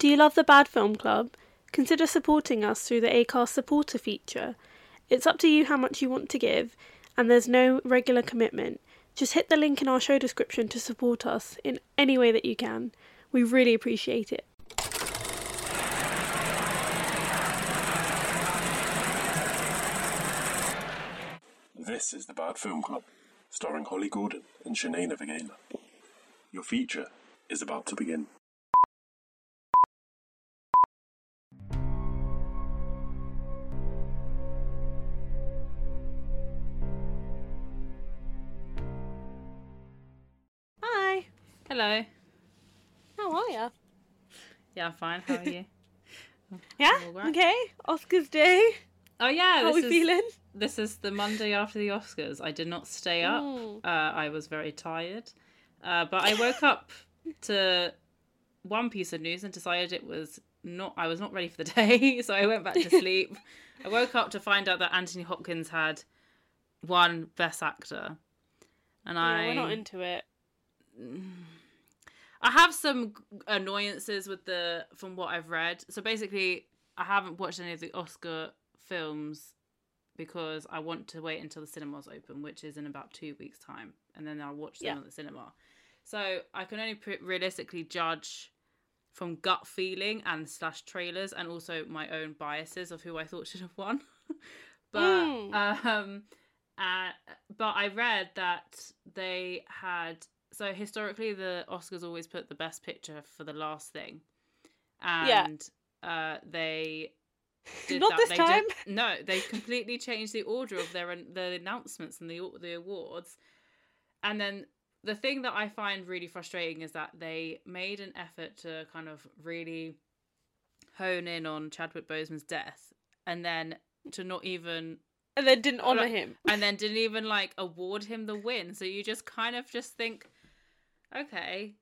Do you love the Bad Film Club? Consider supporting us through the Acast supporter feature. It's up to you how much you want to give, and there's no regular commitment. Just hit the link in our show description to support us in any way that you can. We really appreciate it. This is the Bad Film Club, starring Holly Gordon and Shanae Navigala. Your feature is about to begin. Hello. how are you? Yeah, I'm fine. How are you? Yeah, right. okay. Oscars day. oh yeah, How this we is feeling? this is the Monday after the Oscars. I did not stay up. Mm. Uh, I was very tired, uh, but I woke up to one piece of news and decided it was not. I was not ready for the day, so I went back to sleep. I woke up to find out that Anthony Hopkins had won Best Actor, and I Yeah, we're not into it. I have some annoyances with the from what I've read. So basically, I haven't watched any of the Oscar films because I want to wait until the cinemas open, which is in about two weeks' time, and then I'll watch them Yeah. at the cinema. So I can only pre- realistically judge from gut feeling and slash trailers, and also my own biases of who I thought should have won. but Mm. um, uh, but I read that they had so historically the Oscars always put the best picture for the last thing, Yeah. and uh, they did Not that. this They time. Did, no, they completely changed the order of their the announcements and the the awards, and then the thing that I find really frustrating is that they made an effort to kind of really hone in on Chadwick Boseman's death, and then to not even And then didn't honour like- him. and then didn't even like award him the win. So you just kind of just think, okay,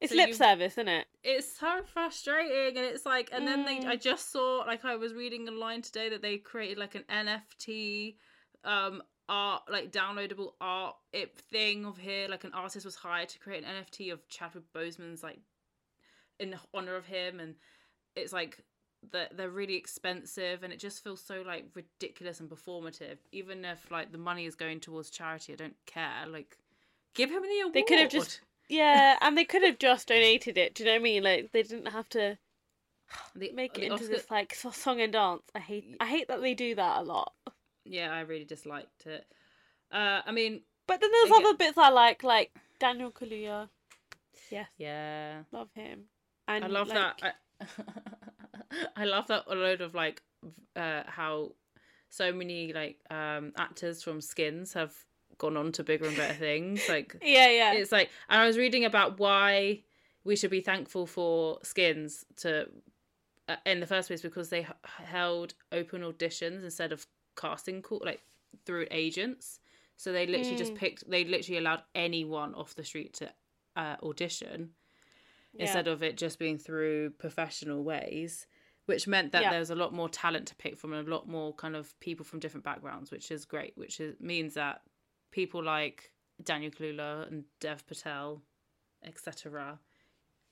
It's so lip you- service, isn't it? it's so frustrating, and it's like, and then they, Mm. I just saw like I was reading online today that they created like an NFT, um, art like downloadable art it thing of here, like an artist was hired to create an NFT of Chadwick Boseman's like in honor of him, and it's like that they're really expensive and it just feels so like ridiculous and performative even if like the money is going towards charity i don't care like give him the award They could have just yeah, and they could have just donated it. Do you know what I mean? Like they didn't have to the, make it the into Oscar- this like song and dance. I hate I hate that they do that a lot. yeah i really disliked it uh i mean But then there's Again- other bits I like, like Daniel Kaluuya. Yes, yeah love him. And i love like, that I, I love that a load of like uh how so many like um actors from skins have gone on to bigger and better things like Yeah, yeah. it's like and i was reading about why we should be thankful for skins to uh, in the first place because they h- held open auditions instead of casting call like through agents so they literally just Mm. picked they literally allowed anyone off the street to uh, audition yeah. instead of it just being through professional ways which meant that Yeah. there was a lot more talent to pick from and a lot more kind of people from different backgrounds which is great which is, means that people like Daniel Kaluuya and Dev Patel etc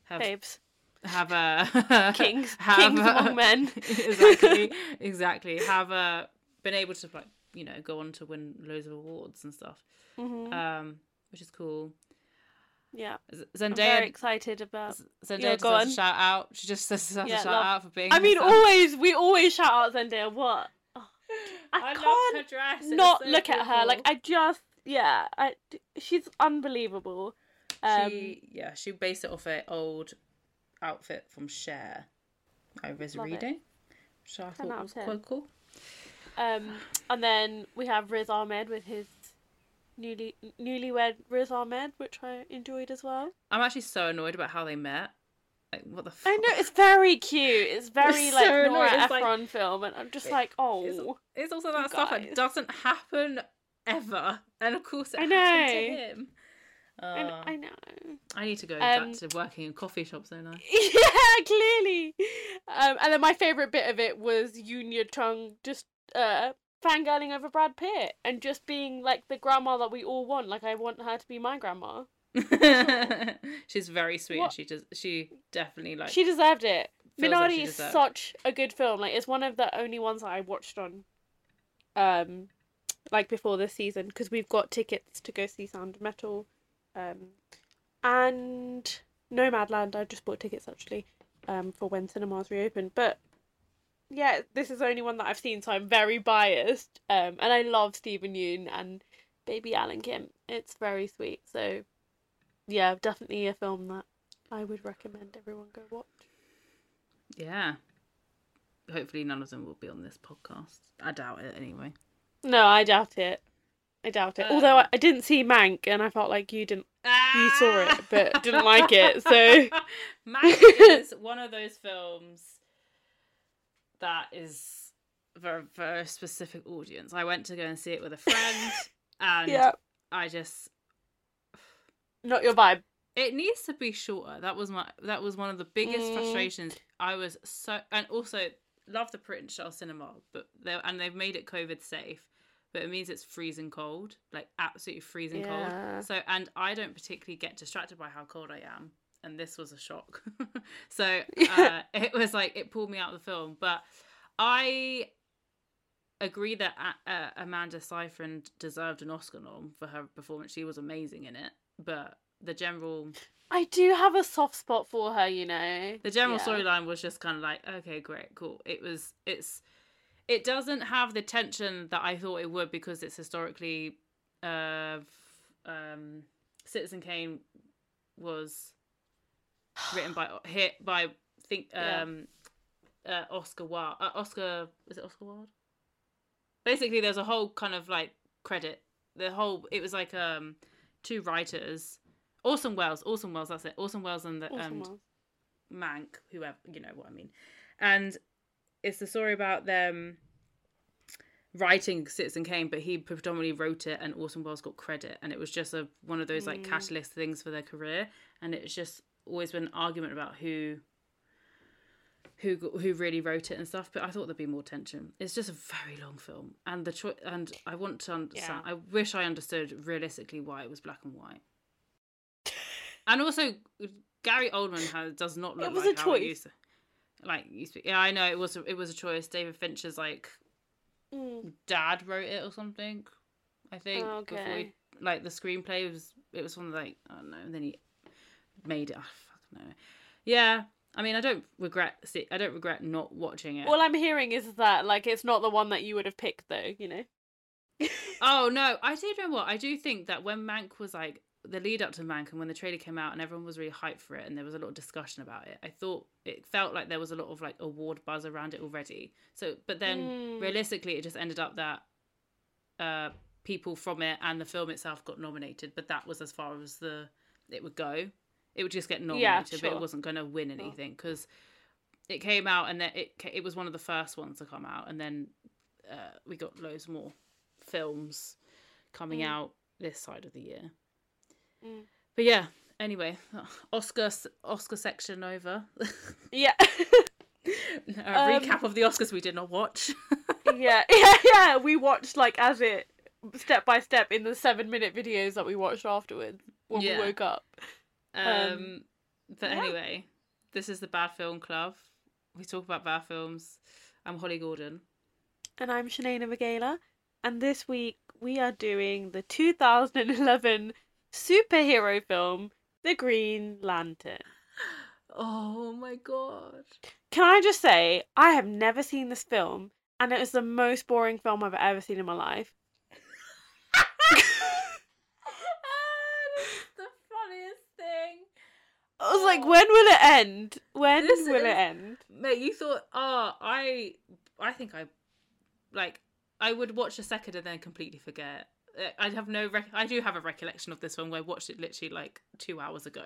have babes. have a Kings. have Kings a- among men. exactly exactly have uh, been able to like you know go on to win loads of awards and stuff Mhm. um which is cool yeah. Z- I'm very Zendaya excited about Zendaya Yeah, go on. a shout out. She just says Yeah, a shout love- out for being. I mean herself. always we always shout out Zendaya. What? Oh, I, I, can't love her dress. Not so look at her. Like. I just yeah, I she's unbelievable. Um, she yeah she based it off an old outfit from Cher. I was reading, which I thought was 10. quite cool. Um, and then we have Riz Ahmed with his newly newlywed Riz Ahmed, which I enjoyed as well. I'm actually so annoyed about how they met. Like what the? I know it's very cute. It's very It's like so Nora. It's like- Ephron film, and I'm just it- like, oh, it's also you that stuff guys. that doesn't happen ever, and of course it I happened to know. him. I, Uh, I know. I need to go Um, back to working in coffee shops, don't I? yeah, clearly. Um, and then my favorite bit of it was Youn Yuh-jung just uh fangirling over Brad Pitt and just being like the grandma that we all want. Like I want her to be my grandma. She's very sweet. What- and She does. She definitely like. She deserved it. Minari is such a good film. Like it's one of the only ones that I watched on, um, like before this season because we've got tickets to go see Sound of Metal, um, and Nomadland. I just bought tickets actually, um, for when cinemas reopen. But yeah, this is the only one that I've seen, so I'm very biased. Um, and I love Steven Yeun and baby Alan Kim. It's very sweet. So yeah, definitely a film that I would recommend everyone go watch. Yeah. Hopefully, none of them will be on this podcast. I doubt it anyway. No, I doubt it. I doubt it. Although Um, I, I didn't see Mank, and I felt like you didn't. You saw it, but didn't like it, so- Mank is one of those films that is for, for a specific audience. I went to go and see it with a friend, and yeah, I just not your vibe. it needs to be shorter. That was my that was one of the biggest Mm. frustrations. I was so and also love the Prince Charles cinema, but they and they've made it COVID safe. But it means it's freezing cold, like absolutely freezing Yeah. cold. So and I don't particularly get distracted by how cold I am, and this was a shock. so uh, it was like it pulled me out of the film. But I agree that A- uh, Amanda Seyfried deserved an Oscar nom for her performance. She was amazing in it, but the general I do have a soft spot for her, you know. the general Yeah. storyline was just kind of like okay great cool it was it's it doesn't have the tension that i thought it would because it's historically uh um citizen kane was written by hit by think Yeah. um uh, oscar wilde uh, oscar is it oscar wilde basically there's a whole kind of like credit the whole it was like um two writers orson welles orson welles that's it orson welles and the Awesome um. Mank, whoever, you know what I mean. And it's the story about them writing Citizen Kane, but he predominantly wrote it, and Orson Welles got credit, and it was just a one of those like Mm. catalyst things for their career, and it's just always been an argument about who. Who who really wrote it and stuff? But I thought there'd be more tension. It's just a very long film, and the choice. And I want to understand. I wish I understood realistically why it was black and white. And also, Gary Oldman has, does not look It was like a choice. used to. Like. Yeah, I know it was. A, it was a choice. David Fincher's like Mm. dad wrote it or something. I think Oh, before okay. he, like the screenplay was. It was from like I don't know. And then he made it. I fucking know. Yeah, I mean, I don't regret. See, I don't regret not watching it. All I'm hearing is that like it's not the one that you would have picked, though. You know. Oh no, I do know what I do think that when Mank was like the lead up to Mank and when the trailer came out and everyone was really hyped for it and there was a lot of discussion about it, I thought it felt like there was a lot of like award buzz around it already. So, but then Mm. realistically, it just ended up that uh, people from it and the film itself got nominated, but that was as far as the it would go. It would just get nominated, but sure. it wasn't going to win anything because it came out and then it it was one of the first ones to come out, and then uh, we got loads more films coming Mm. out this side of the year. Mm. But yeah, anyway, Oscar Oscar section over. Yeah. A Um, recap of the Oscars we did not watch. yeah, yeah, yeah. We watched like as it step by step in the seven minute videos that we watched afterwards when Yeah. we woke up. Um, but yeah. anyway, this is the Bad Film Club. We talk about bad films. I'm Holly Gordon. And I'm Shanaina Vagela, and this week we are doing the 2011 superhero film, The Green Lantern. Oh my god. Can I just say, I have never seen this film, and it is the most boring film I've ever seen in my life. the funniest thing. I was like, Oh. when will it end? When This will is- it end? Mate, you thought, oh, I, I think I, like, I would watch a second and then completely forget. I have no, rec- I do have a recollection of this one where I watched it literally like two hours ago.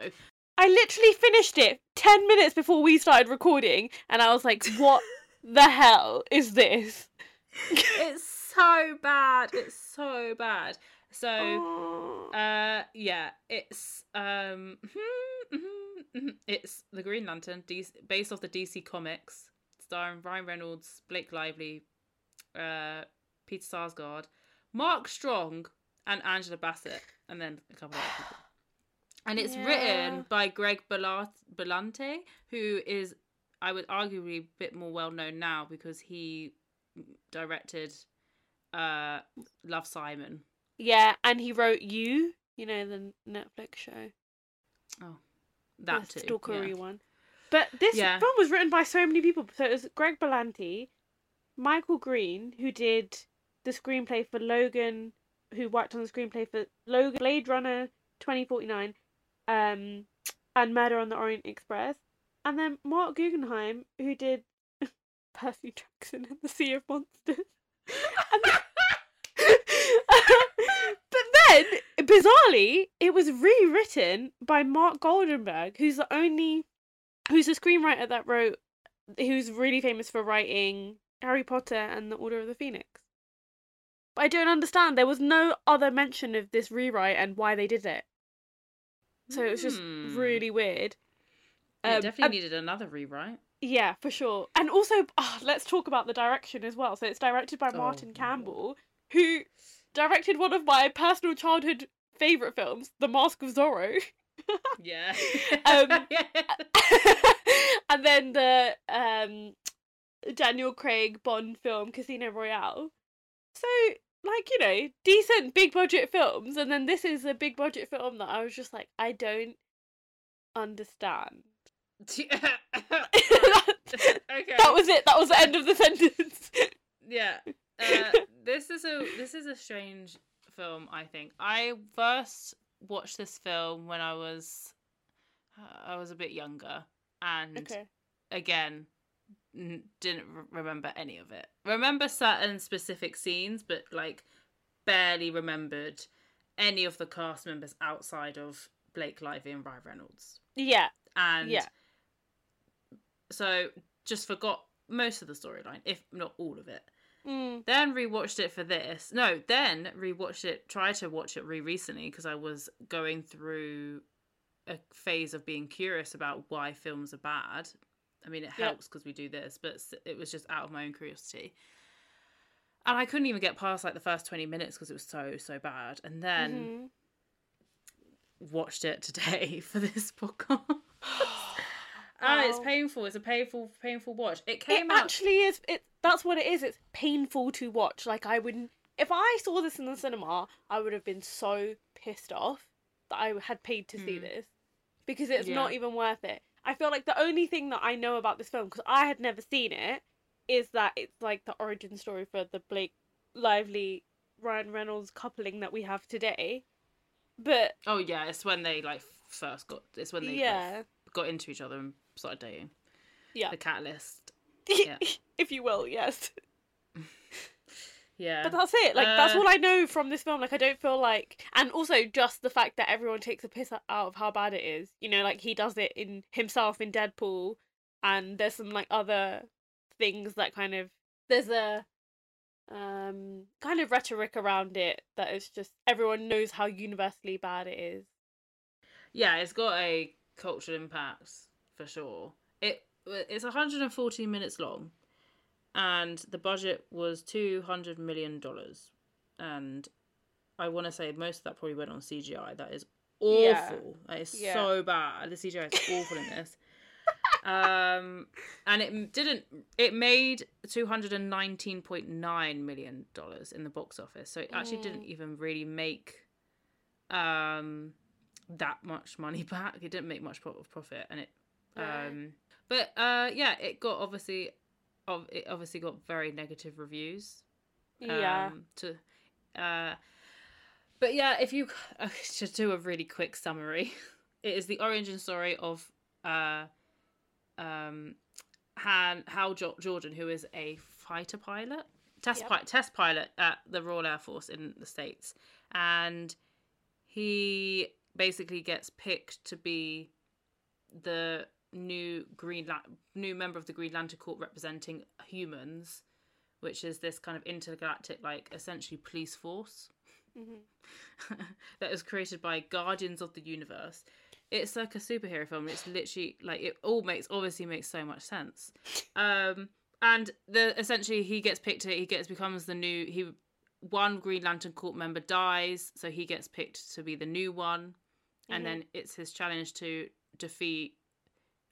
I literally finished it 10 minutes before we started recording, and I was like, what the hell is this? it's so bad. It's so bad. So, uh, yeah, it's um, it's the Green Lantern, DC, based off the DC comics, starring Ryan Reynolds, Blake Lively, uh, Peter Sarsgaard, Mark Strong, and Angela Bassett, and then a couple of other people. And it's Yeah. written by Greg Berlanti, who is I would arguably a bit more well known now because he directed uh Love Simon. Yeah, and he wrote You, you know, the Netflix show. Oh, that the too. stalkery yeah. one. But this Yeah. film was written by so many people. So it was Greg Berlanti, Michael Green, who did the screenplay for Logan, who worked on the screenplay for Logan, Blade Runner 2049, um, and Murder on the Orient Express, and then Marc Guggenheim, who did Percy Jackson and the Sea of Monsters. Then- but then, bizarrely, it was rewritten by Mark Goldenberg, who's the only, who's a screenwriter that wrote, who's really famous for writing Harry Potter and the Order of the Phoenix. But I don't understand. There was no other mention of this rewrite and why they did it. So it was just Hmm. really weird. Yeah, Um, definitely needed another rewrite. yeah, for sure. And also, ah, let's talk about the direction as well. So it's directed by Oh, Martin Campbell, who directed one of my personal childhood favorite films, The Mask of Zorro. Yeah. Um, and then the um Daniel Craig Bond film Casino Royale. So, like, you know, decent big budget films and then this is a big budget film that I was just like I don't understand. okay. That was it. That was the end of the sentence. yeah. Uh, this is a this is a strange film. I think I first watched this film when I was uh, I was a bit younger, and okay. again n- didn't r- remember any of it. Remember certain specific scenes, but like barely remembered any of the cast members outside of Blake Lively and Ryan Reynolds. Yeah. And Yeah. so just forgot most of the storyline, if not all of it. Mm. Then rewatched it for this. No, then rewatched it. Tried to watch it re recently because I was going through a phase of being curious about why films are bad. I mean, it helps because we do this, but it was just out of my own curiosity. And I couldn't even get past like the first twenty minutes because it was so so bad. And then Mhm. watched it today for this podcast. Ah, it's painful. It's a painful, painful watch. It It came out. actually is. It that's what it is. It's painful to watch. Like I wouldn't. If I saw this in the cinema, I would have been so pissed off that I had paid to see Mm. this because it's Yeah. not even worth it. I feel like the only thing that I know about this film because I had never seen it is that it's like the origin story for the Blake Lively Ryan Reynolds coupling that we have today. But Oh yeah, it's when they like first got. It's when they like, yeah, got into each other and started dating. yeah, The catalyst. Yeah. if you will, yes. Yeah. But that's it. Like that's Uh, all I know from this film. Like I don't feel like, and also just the fact that everyone takes a piss out of how bad it is. You know, like he does it in himself in Deadpool, and there's some like other things that kind of there's a um kind of rhetoric around it that is just everyone knows how universally bad it is. yeah, it's got a cultural impact for sure. It it's 114 minutes long, and the budget was 200 million dollars, and I want to say most of that probably went on CGI. That is Yeah. awful. That is Yeah. so bad. The CGI is awful in this. um and it didn't it made 219.9 million dollars in the box office so it actually didn't Mm. even really make um that much money back it didn't make much profit and it um but uh yeah it got obviously of it obviously got very negative reviews Yeah. um, to uh but yeah if you uh, to do a really quick summary it is the origin story of uh um han hal jo- jordan who is a fighter pilot test Yep. pi- test pilot at the royal air force in the states and he basically gets picked to be the new green La- new member of the green lantern corps representing humans which is this kind of intergalactic like essentially police force Mhm. that was created by Guardians of the Universe. It's like a superhero film. It's literally like it all makes obviously makes so much sense. Um, and the essentially he gets picked. He gets becomes the new he. One Green Lantern Corps member dies, so he gets picked to be the new one, and Mhm. then it's his challenge to defeat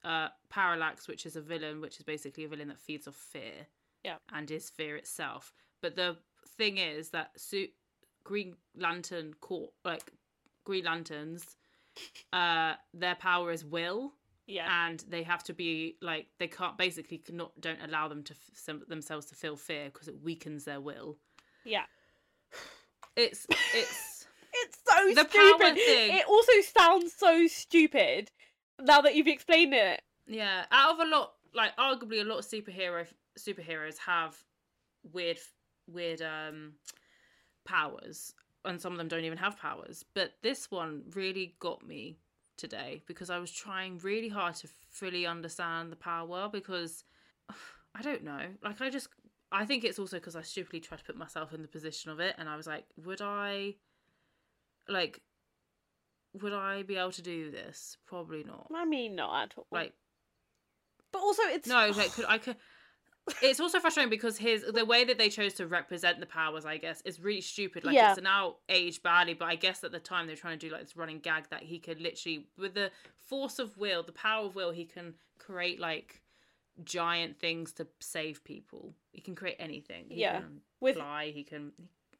uh, Parallax, which is a villain, which is basically a villain that feeds off fear. Yeah. And is fear itself. But the thing is that su- Green Lantern Corps, like Green Lanterns, uh, their power is will, Yeah. and they have to be like they can't basically cannot don't allow them to f- themselves to feel fear because it weakens their will. Yeah. It's it's It's so The power stupid. thing. It also sounds so stupid now that you've explained it. yeah. Out of a lot, like arguably a lot of superhero superheroes have weird weird um powers, and some of them don't even have powers. But this one really got me today because I was trying really hard to fully understand the power well. because I don't know. Like I just I think it's also because I stupidly tried to put myself in the position of it and I was like, would I like would I be able to do this? Probably not. I mean, not at all. Like but also it's no, like could I could it's also frustrating because his the way that they chose to represent the powers, I guess, is really stupid. Like Yeah. it's now aged badly, but I guess at the time they're trying to do like this running gag that he could literally, with the force of will, the power of will, he can create like giant things to save people. He can create anything. He Yeah. With- fly. He can.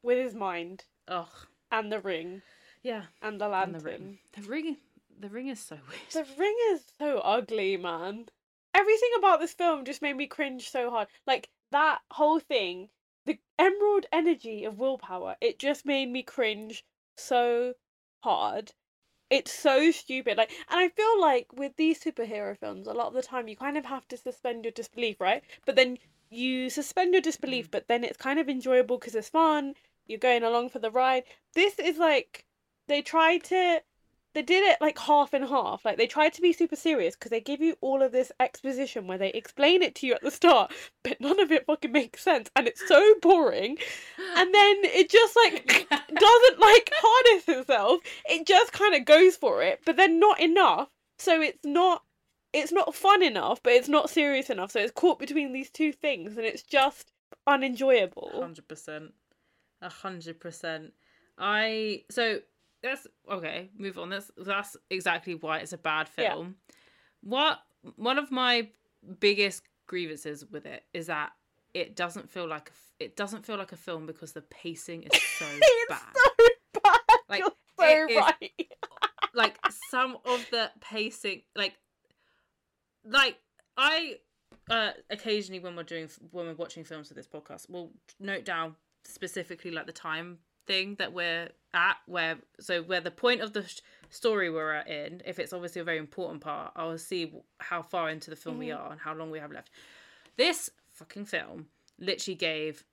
with his mind Ugh. and the ring Yeah. and the And the ring. The ring. The ring is so weird. The ring is so ugly, man. Everything about this film just made me cringe so hard. Like that whole thing, the emerald energy of willpower, it just made me cringe so hard. It's so stupid. Like and I feel like with these superhero films, a lot of the time you kind of have to suspend your disbelief, right? But then you suspend your disbelief, mm. but then it's kind of enjoyable because it's fun. You're going along for the ride. This is like they tried to they did it like half and half. Like they tried to be super serious because they give you all of this exposition where they explain it to you at the start, but none of it fucking makes sense and it's so boring. And then it just like doesn't like harness itself. It just kind of goes for it, but then not enough. So it's not it's not fun enough, but it's not serious enough. So it's caught between these two things and it's just unenjoyable. hundred percent, a hundred percent. I so that's okay. Move on. That's that's exactly why it's a bad Yeah. film. What one of my biggest grievances with it is that it doesn't feel like a, it doesn't feel like a film because the pacing is so bad. so bad. Like, You're so is- right. like some of the pacing like like i uh occasionally when we're doing when we're watching films for this podcast we'll note down specifically like the time thing that we're at where so where the point of the sh- story we're at in if it's obviously a very important part i'll see how far into the film we mm-hmm. are and how long we have left this fucking film literally gave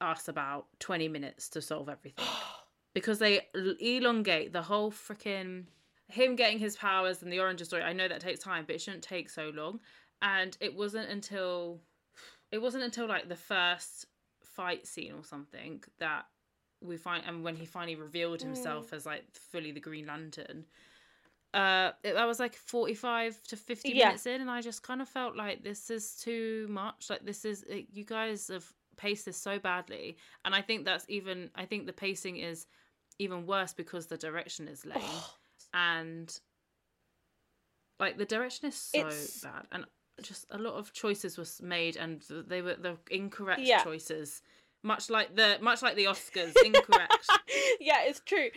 us about 20 minutes to solve everything because they elongate the whole freaking him getting his powers and the origin story. I know that takes time, but it shouldn't take so long. And it wasn't until it wasn't until like the first fight scene or something that we find and when he finally revealed himself as like fully the Green Lantern. Uh, it, that was like forty-five to fifty Yeah. minutes in, and I just kind of felt like this is too much. Like this is it, you guys have paced this so badly, and I think that's even. I think the pacing is even worse because the direction is lame and like the direction is so It's- bad and just a lot of choices was made and they were the incorrect Yeah. choices much like the much like the oscars incorrect yeah, it's true.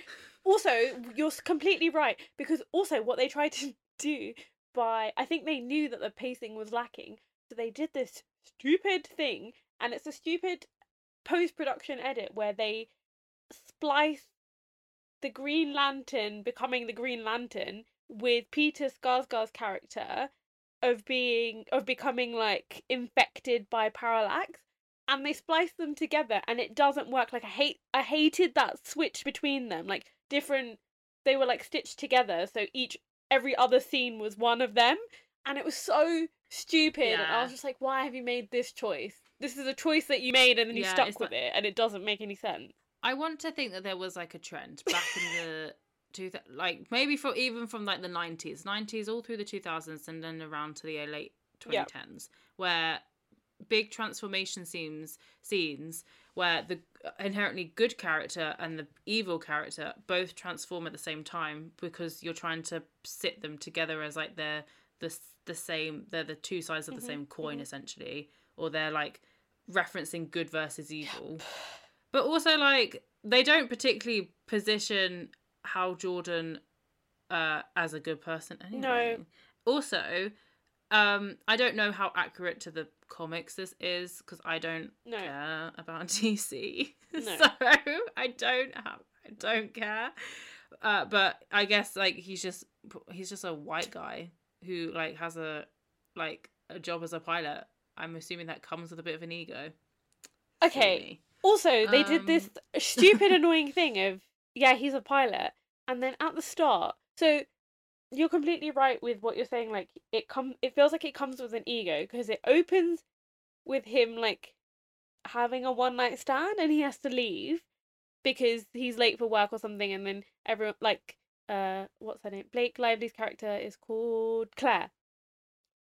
Also, you're completely right because also what they tried to do by I think they knew that the pacing was lacking, so they did this stupid thing, and it's a stupid post production edit where they splice the Green Lantern becoming the Green Lantern with Peter Sarsgaard's character of being of becoming like infected by parallax and they splice them together and it doesn't work. Like i hate i hated that switch between them like different they were like stitched together so each every other scene was one of them and it was so stupid and i was just like why have you made this choice? This is a choice that you made and then you Yeah, stuck with like- it and it doesn't make any sense. I want to think that there was like a trend back in the two thou- like maybe for even from like the 90s 90s all through the 2000s and then around to the late 2010s Yeah. where big transformation scenes scenes where the inherently good character and the evil character both transform at the same time because you're trying to sit them together as like their the the same. They're the two sides of the Mhm, same coin mhm. essentially, or they're like referencing good versus evil. But also like they don't particularly position Hal Jordan uh as a good person anyway. Also, um I don't know how accurate to the comics this is because I don't No. care about DC. No. so I don't have I don't care. Uh but I guess like he's just he's just a white guy who like has a like a job as a pilot. I'm assuming that comes with a bit of an ego. Okay. Also, they did Um. this stupid, annoying thing of yeah, he's a pilot, and then at the start, so you're completely right with what you're saying. Like it come, it feels like it comes with an ego because it opens with him like having a one night stand, and he has to leave because he's late for work or something, and then everyone like uh, what's her name? Blake Lively's character is called Claire,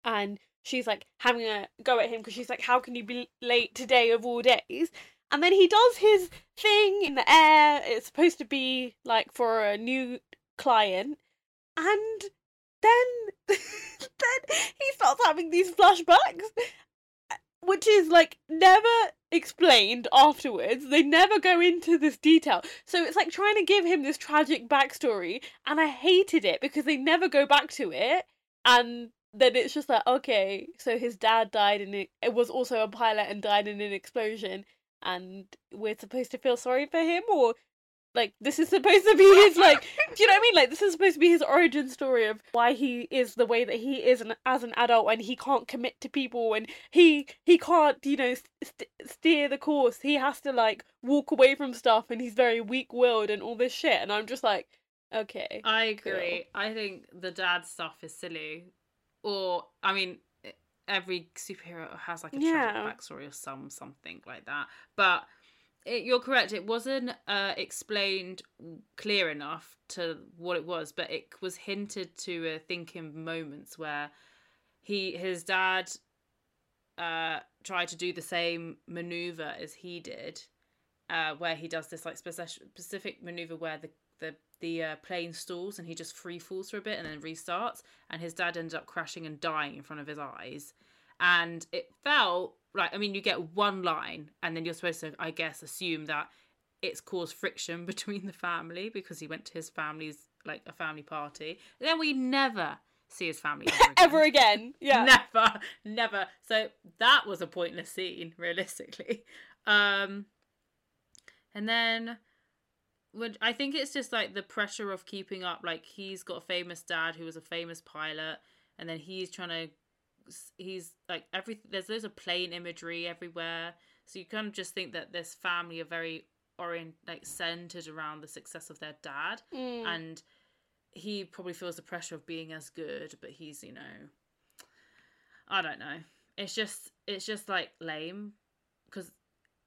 and she's like having a go at him because she's like, "How can you be late today of all days?" And then he does his thing in the air. It's supposed to be like for a new client, and then then he starts having these flashbacks, which is like never explained afterwards. They never go into this detail. So it's like trying to give him this tragic backstory, and I hated it because they never go back to it. And then it's just like, okay, so his dad died and it, it was also a pilot and died in an explosion, and we're supposed to feel sorry for him, or like this is supposed to be his like, do you know what I mean? Like this is supposed to be his origin story of why he is the way that he is an, as an adult, and he can't commit to people, and he he can't, you know, st- steer the course. He has to like walk away from stuff, and he's very weak willed and all this shit. And I'm just like, okay, I agree. I think the dad stuff is silly. Or I mean, every superhero has like a Yeah. tragic backstory or some something like that. But it, you're correct. It wasn't uh, explained clear enough to what it was, but it was hinted to. I think in moments where he his dad uh tried to do the same maneuver as he did uh where he does this like specific specific maneuver where the the the uh, plane stalls and he just free falls for a bit and then restarts and his dad ends up crashing and dying in front of his eyes and it felt like i mean you get one line and then you're supposed to i guess assume that it's caused friction between the family because he went to his family's like a family party then we never see his family ever again. ever again, yeah. Never, never. So that was a pointless scene, realistically. Um, and then, would I think it's just like the pressure of keeping up. Like he's got a famous dad who was a famous pilot, and then he's trying to. He's like every there's loads of plane imagery everywhere, so you kind of just think that this family are very orient like centered around the success of their dad Mm. and he probably feels the pressure of being as good but he's you know i don't know it's just it's just like lame because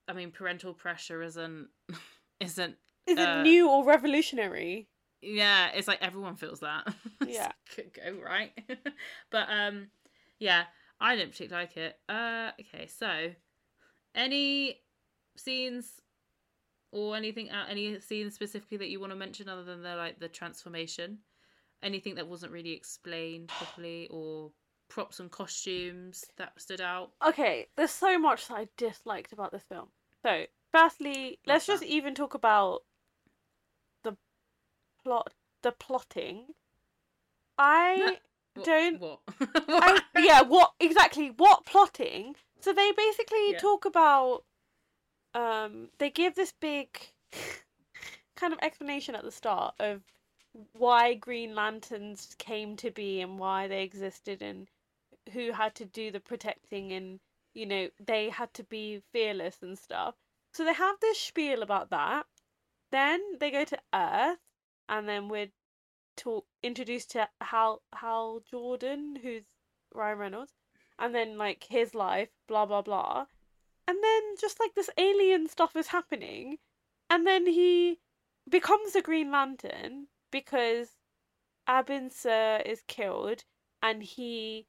i mean parental pressure isn't isn't Is it uh, new or revolutionary? yeah it's like everyone feels that Yeah. could go right but um yeah i didn't particularly like it. Uh okay so any scenes or anything uh, any scenes specifically that you want to mention other than the like the transformation? Anything that wasn't really explained properly or props and costumes that stood out? Okay, there's so much that I disliked about this film. So, firstly, let's just even talk about the plot, the plotting. I Don't- what, I, yeah, what exactly? What plotting? So they basically Yeah. talk about. Um, they give this big kind of explanation at the start of why Green Lanterns came to be and why they existed and who had to do the protecting and you know they had to be fearless and stuff. So they have this spiel about that. Then they go to Earth, and then we're talk introduced to Hal Hal Jordan, who's Ryan Reynolds, and then like his life, blah blah blah, and then just like this alien stuff is happening, and then he becomes a Green Lantern because Abin Sur is killed, and he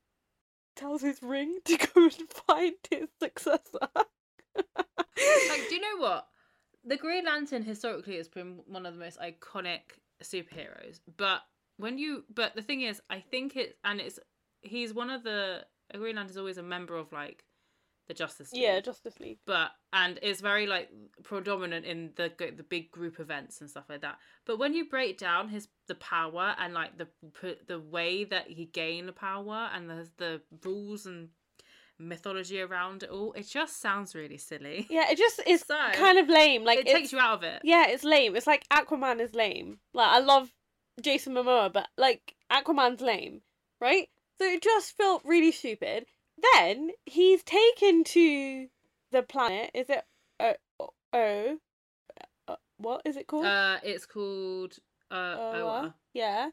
tells his ring to go and find his successor. like do you know what? The green lantern historically has been one of the most iconic superheroes but when you but the thing is i think it and it's he's one of the Green is always a member of like the Justice League. Yeah, Justice League. but and it's very like predominant in the the big group events and stuff like that. But when you break down his the power and like the the way that he gained the power and the the rules and mythology around it all, it just sounds really silly. Yeah, it just is So, kind of lame. Like it takes you out of it. Yeah, it's lame. It's like Aquaman is lame. Like I love Jason Momoa, but like Aquaman's lame, right? So it just felt really stupid. Then he's taken to the planet. Is it uh, oh uh, what is it called? Uh, it's called uh, Oa? Oa. Yeah.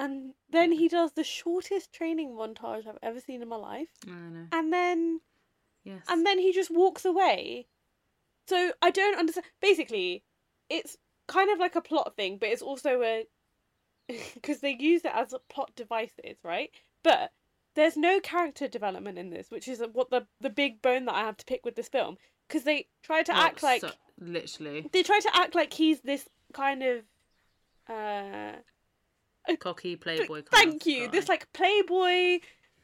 And then he does the shortest training montage I've ever seen in my life. I know. And then Yes. and then he just walks away. So I don't understand. Basically, it's kind of like a plot thing, but it's also a because they use it as a plot devices, right? But there's no character development in this, which is what the the big bone that I have to pick with this film. Because they try to Oh, act like so- literally they try to act like he's this kind of uh cocky playboy. thank you guy. this like playboy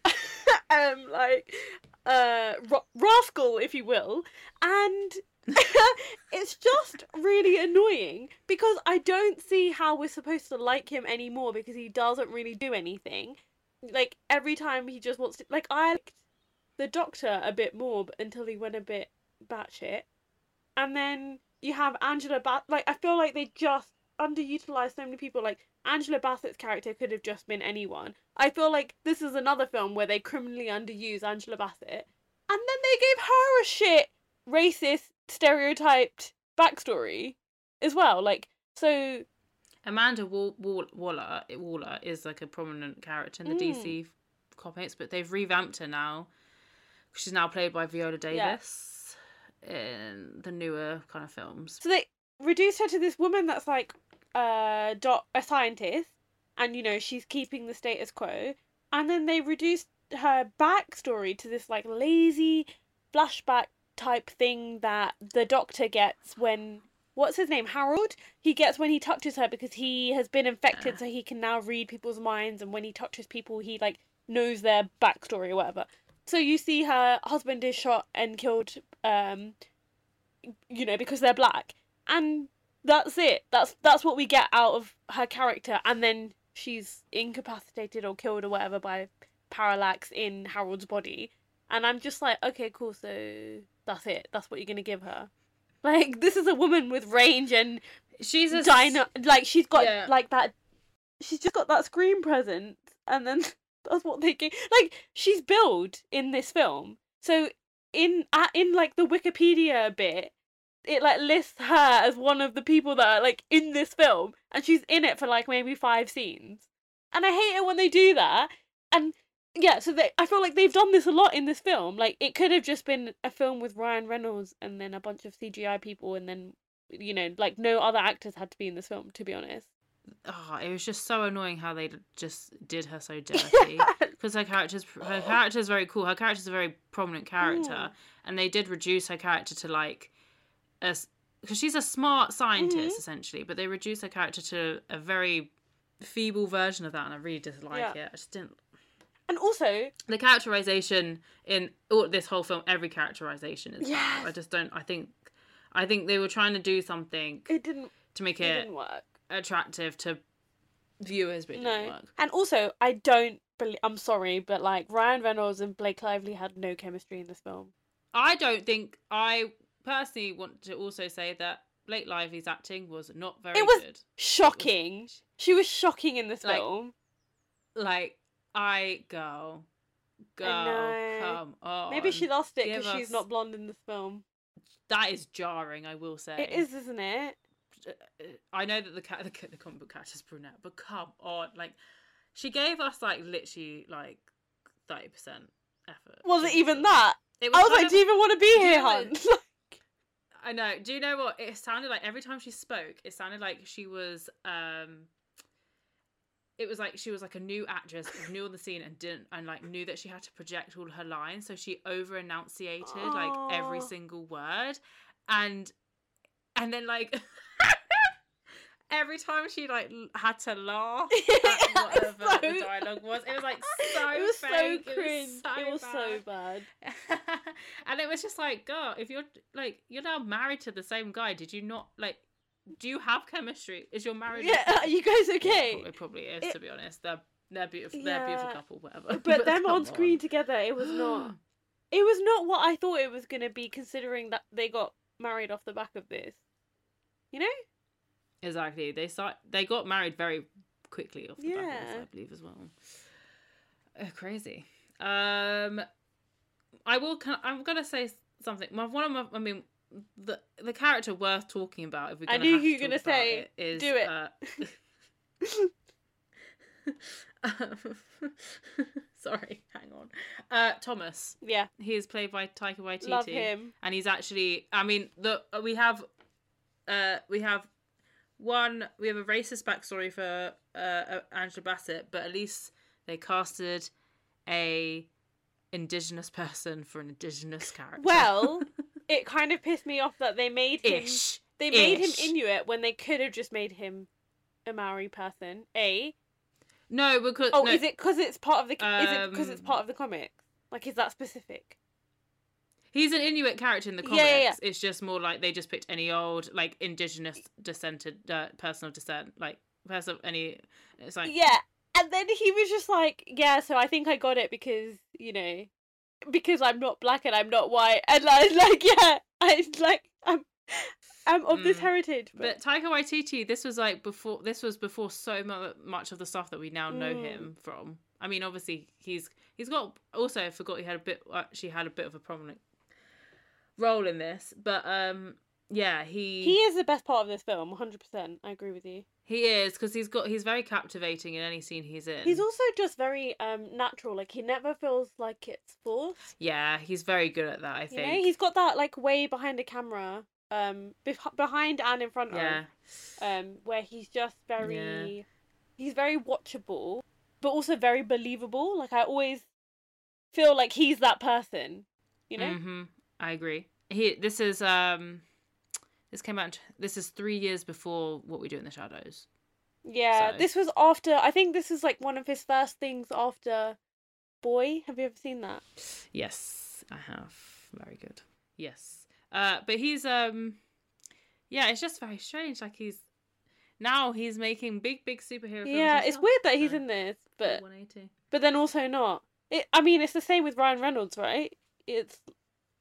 um like uh ra- rascal if you will and it's just really annoying because i don't see how we're supposed to like him anymore because he doesn't really do anything like every time he just wants to like i liked the doctor a bit more but until he went a bit batshit and then you have angela ba- like i feel like they just underutilized so many people like Angela Bassett's character could have just been anyone. I feel like this is another film where they criminally underuse Angela Bassett, and then they gave her a shit, racist, stereotyped backstory as well. Like, so Amanda Wall- Wall- Waller Waller is like a prominent character in the Mm. DC comics, but they've revamped her now. She's now played by Viola Davis in the newer kind of films. so they reduced her to this woman that's like uh doc a scientist, and you know she's keeping the status quo, and then they reduced her backstory to this like lazy flashback type thing that the doctor gets when what's his name Harold? He gets when he touches her because he has been infected Ah. so he can now read people's minds and when he touches people he like knows their backstory or whatever. So you see her husband is shot and killed um you know because they're black. And that's it. That's that's what we get out of her character. And then she's incapacitated or killed or whatever by parallax in Harold's body. And I'm just like okay cool. So that's it. That's what you're going to give her. Like this is a woman with range and She's a dyna like she's got Yeah. like that she's just got that screen presence. And then that's what they gave like she's billed in this film. So in at, in like the wikipedia bit it like lists her as one of the people that are like in this film and she's in it for like maybe five scenes and i hate it when they do that and yeah so they i feel like they've done this a lot in this film like it could have just been a film with ryan reynolds and then a bunch of cgi people and then you know like no other actors had to be in this film to be honest oh, it was just so annoying how they just did her so dirty. Because her character's her character's very cool. Her character's a very prominent character, Mm. and they did reduce her character to like because she's a smart scientist Mhm. essentially, but they reduce her character to a very feeble version of that, and I really dislike Yeah. it. I just didn't. and also The characterization in all this whole film, every characterization is bad. I just don't. I think, I think they were trying to do something it didn't to make it it attractive to viewers, but it didn't no work. and also i don't believe i'm sorry but like ryan reynolds and blake lively had no chemistry in this film I don't think I personally want to also say that Blake Lively's acting was not very It was- good. shocking she was shocking in this Like, film Like I go, go, know. come on. maybe she lost it because she's not blonde in this film That is jarring. I will say it is isn't it I know that the cat, the, the comic book character's brunette, but come on, like she gave us like literally like thirty percent effort. was it even that It i was like of- do you even want to be here hun I know. Do you know what? It sounded like every time she spoke, it sounded like she was um it was like she was like a new actress, new on the scene and didn't and like knew that she had to project all her lines, so she over enunciated like every single word. And and then like every time she like had to laugh at whatever so- the dialogue was, it was like so it was fake. so cringe. It was so, bad. bad. and it was just like, girl, if you're like you're now married to the same guy, did you not like? Do you have chemistry? Is your marriage? Yeah, are you guys okay? It probably is, It- to be honest. They're they're beautiful. They're a beautiful couple, whatever. But them on screen together, it was not. It was not what I thought it was gonna be, considering that they got married off the back of this. You know? Exactly. They start. They got married very quickly off the back of this, Yeah. I believe, as well. Uh, crazy. Um, I will. I'm gonna say something. My one of my. I mean, the the character worth talking about. If we're I knew have you to were gonna say, it, is, "Do it." uh, sorry, hang on. Uh, Thomas. Yeah, He is played by Taika Waititi love him. and he's actually i mean the we have uh we have one we have a racist backstory for uh, uh angela bassett but at least they casted a indigenous person for an indigenous character Well, it kind of pissed me off that they made him. ish They made ish. him Inuit when they could have just made him a Maori person. A. no because Oh, no, is it because it's part of the? is it because it's Um, part of the comics? Like, is that specific? He's an inuit character in the comics yeah, yeah. it's just more like they just picked any old like indigenous descended uh, person of descent like person of any it's like Yeah, and then he was just like, "Yeah, so I think I got it because you know, because I'm not black and I'm not white." And I was like, "Yeah, I like I'm, I'm of this Mm. heritage." But Taika Waititi, this was like before. This was before so much of the stuff that we now know Mm. him from. I mean, obviously he's he's got. Also, I forgot he had a bit. Actually, had a bit of a prominent role in this. But um, yeah, he he is the best part of this film, 100. percent I agree with you. he is because he's got he's very captivating in any scene he's in. He's also just very um natural. Like he never feels like it's forced. yeah, he's very good at that. I You think. know, he's got that like way behind the camera, um, bef- behind and in front yeah, of, um, where he's just very, he's very watchable, but also very believable. Like I always feel like he's that person. You know? hmm I agree. He this is um. This came out. This is three years before what we do in the shadows. Yeah. So- This was after. I think this is like one of his first things after Boy. Have you ever seen that? Yes, I have. Very good. Yes. Uh but he's um yeah, it's just very strange. Like he's now he's making big, big superhero films. yeah, it's weird that he's so- in this, but 180. but then also not. It, I mean, it's the same with Ryan Reynolds, right? It's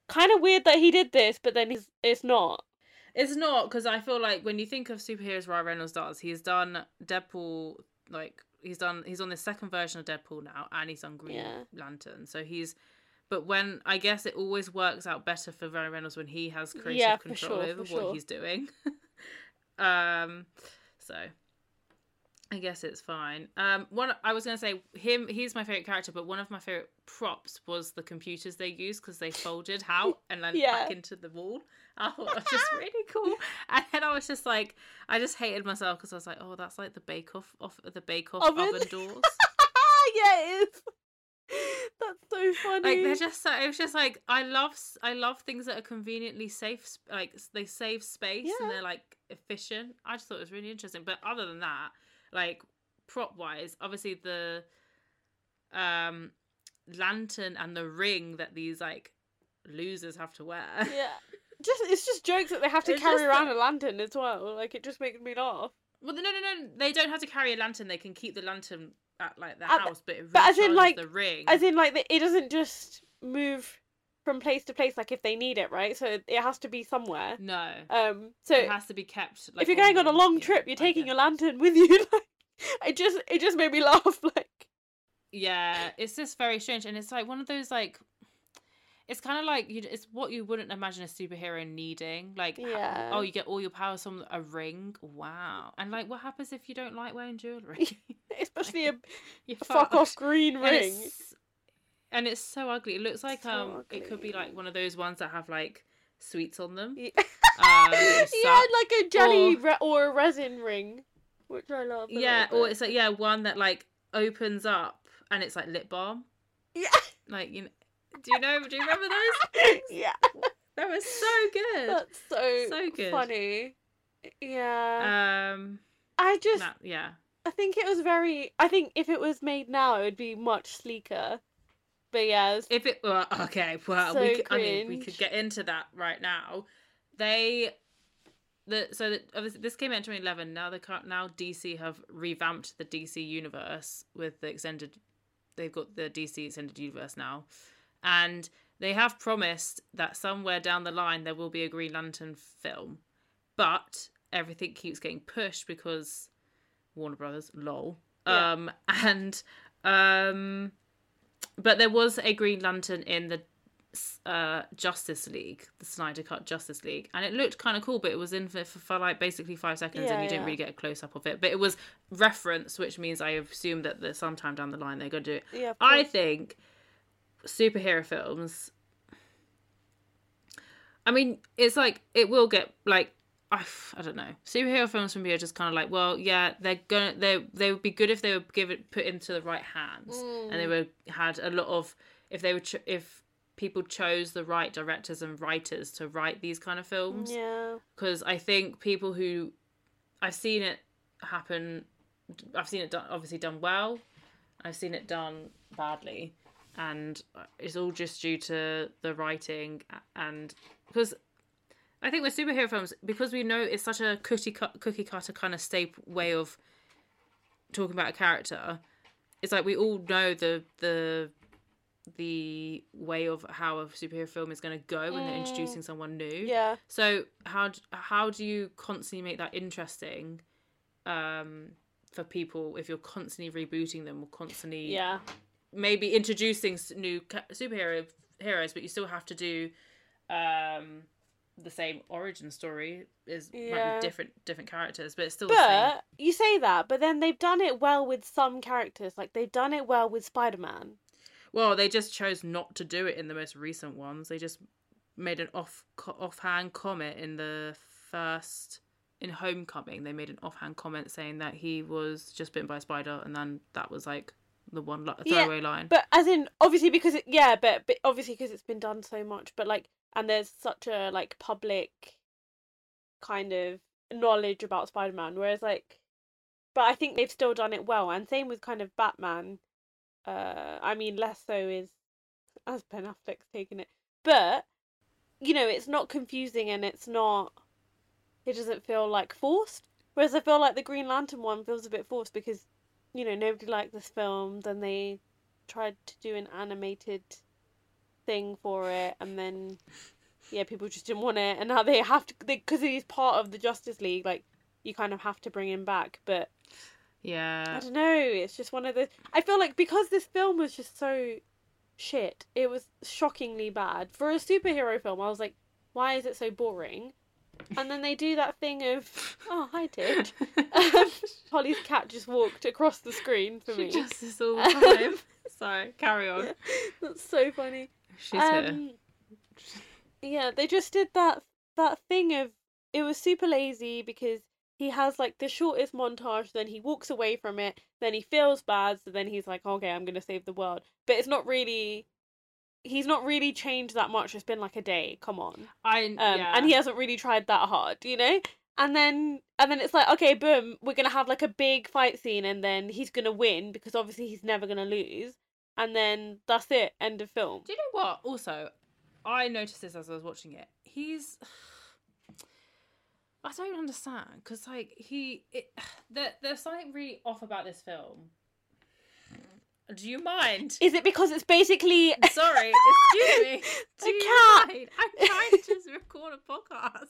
kind of weird that he did this, but then he's, it's not. It's not because I feel like when you think of superheroes Ryan Reynolds does, he's done Deadpool like he's done he's on the second version of Deadpool now and he's on Green Yeah. Lantern. So he's but when I guess it always works out better for Ryan Reynolds when he has creative Yeah, control sure, over what sure. he's doing. um so I guess it's fine. Um, one I was gonna say him. He's my favorite character, but one of my favorite props was the computers they used because they folded out and then Yeah. back into the wall. I thought that was just really cool. And then I was just like, I just hated myself because I was like, oh, that's like the Bake Off, off the Bake Off Oven? oven, doors. yeah, it is. That's so funny. like they're just so. It was just like I love, I love things that are conveniently safe. Like they save space and they're like efficient. I just thought it was really interesting. But other than that, like prop wise, obviously the um lantern and the ring that these like losers have to wear. yeah. Just it's just jokes that they have to It's carry around a lantern as well. Like it just makes me laugh. Well, no, no, no. They don't have to carry a lantern. They can keep the lantern at like the At the- house, but it but as in, like- the ring. As in, like the- it doesn't just move from place to place. Like if they need it, right? So it has to be somewhere. no, Um. So it has to be kept. Like, if you're going on a long yeah, trip, you're taking a lantern with you. Like it just it just made me laugh. Like Yeah, it's just very strange, and it's like one of those like. It's kind of like you. It's what you wouldn't imagine a superhero needing. Like, ha- Yeah. oh, you get all your powers from a ring. Wow. And like, what happens if you don't like wearing jewelry? especially a, a fuck off green ring. And it's so ugly. It looks like So um, it could be like one of those ones that have like sweets on them. Yeah. Um, that you he had suck. like a jelly or- re- or a resin ring, which I love. Yeah, or it's like yeah, one that like opens up and it's like lip balm. yeah, Like you know, do you know? Do you remember those? yeah. They were so good. That's so So good. funny. Yeah. Um, I just That, yeah. I think it was very. I think if it was made now, it would be much sleeker. But yeah, If it well, okay, well, So we could, I mean, we could get into that right now. They, the so that obviously this came out in 2011. Now the now DC have revamped the DC universe with the extended. They've got the DC extended universe now, and they have promised that somewhere down the line there will be a Green Lantern film, but everything keeps getting pushed because Warner Brothers, lol. Yeah. Um, and um, but there was a Green Lantern in the uh, Justice League, the Snyder Cut Justice League, and it looked kind of cool. But it was in for, for, for like basically five seconds, Yeah, and you didn't really get a close up of it. But it was reference, which means I assume that the sometime down the line they're going to do it. yeah. I think superhero films. I mean, it's like it will get like I, I don't know. Superhero films for me are just kind of like, well, yeah, they're gonna they they would be good if they were given put into the right hands, and they mm. were had a lot of if they were ch- if people chose the right directors and writers to write these kind of films Yeah. because I think people who I've seen it happen, I've seen it done obviously done well, I've seen it done badly, and uh, it's all just due to the writing and because I think with superhero films because we know it's such a cookie cut, cookie cutter kind of staple way of talking about a character. It's like we all know the the the way of how a superhero film is going to go when they're Mm. introducing someone new. Yeah. So how how do you constantly make that interesting um, for people if you're constantly rebooting them or constantly Yeah. maybe introducing new superhero heroes, but you still have to do um, the same origin story is might Yeah. be different different characters, but it's still the same. But you say that, but then they've done it well with some characters. Like they've done it well with Spider Man. Well, they just chose not to do it in the most recent ones. They just made an off offhand comment in the first in Homecoming. They made an offhand comment saying that he was just bitten by a spider, and then that was like the one li- Yeah, throwaway line. But as in, obviously because it, yeah, but, but obviously because it's been done so much. But like, and there's such a like public kind of knowledge about Spider Man. Whereas like, but I think they've still done it well. And same with kind of Batman. Uh, I mean, less so is as Ben Affleck's taken it, but you know, it's not confusing and it's not. It doesn't feel like forced. Whereas I feel like the Green Lantern one feels a bit forced because, you know, nobody liked this film. Then they tried to do an animated thing for it, and then yeah, people just didn't want it, and now they have to because he's part of the Justice League. Like you kind of have to bring him back, but yeah, I don't know. It's just one of the. I feel like because this film was just so shit, it was shockingly bad for a superhero film. I was like, why is it so boring? And then they do that thing of, oh, hi, Tidge. Um, Holly's cat just walked across the screen for she me. does this all the time. Sorry, carry on. That's so funny. She's here. Um, yeah, they just did that that thing of it was super lazy because he has like the shortest montage, then he walks away from it, then he feels bad, so then he's like, okay, I'm gonna save the world. But it's not really. He's not really changed that much. It's been like a day. Come on, I um, yeah. and he hasn't really tried that hard, you know. And then and then it's like, okay, boom, we're gonna have like a big fight scene, and then he's gonna win because obviously he's never gonna lose. And then that's it. End of film. Do you know what? Also, I noticed this as I was watching it. He's. I don't understand because, like, he. It, there, there's something really off about this film. Do you mind? Is it because it's basically Sorry, excuse me. Do A you cat. mind? I'm trying to just record a podcast.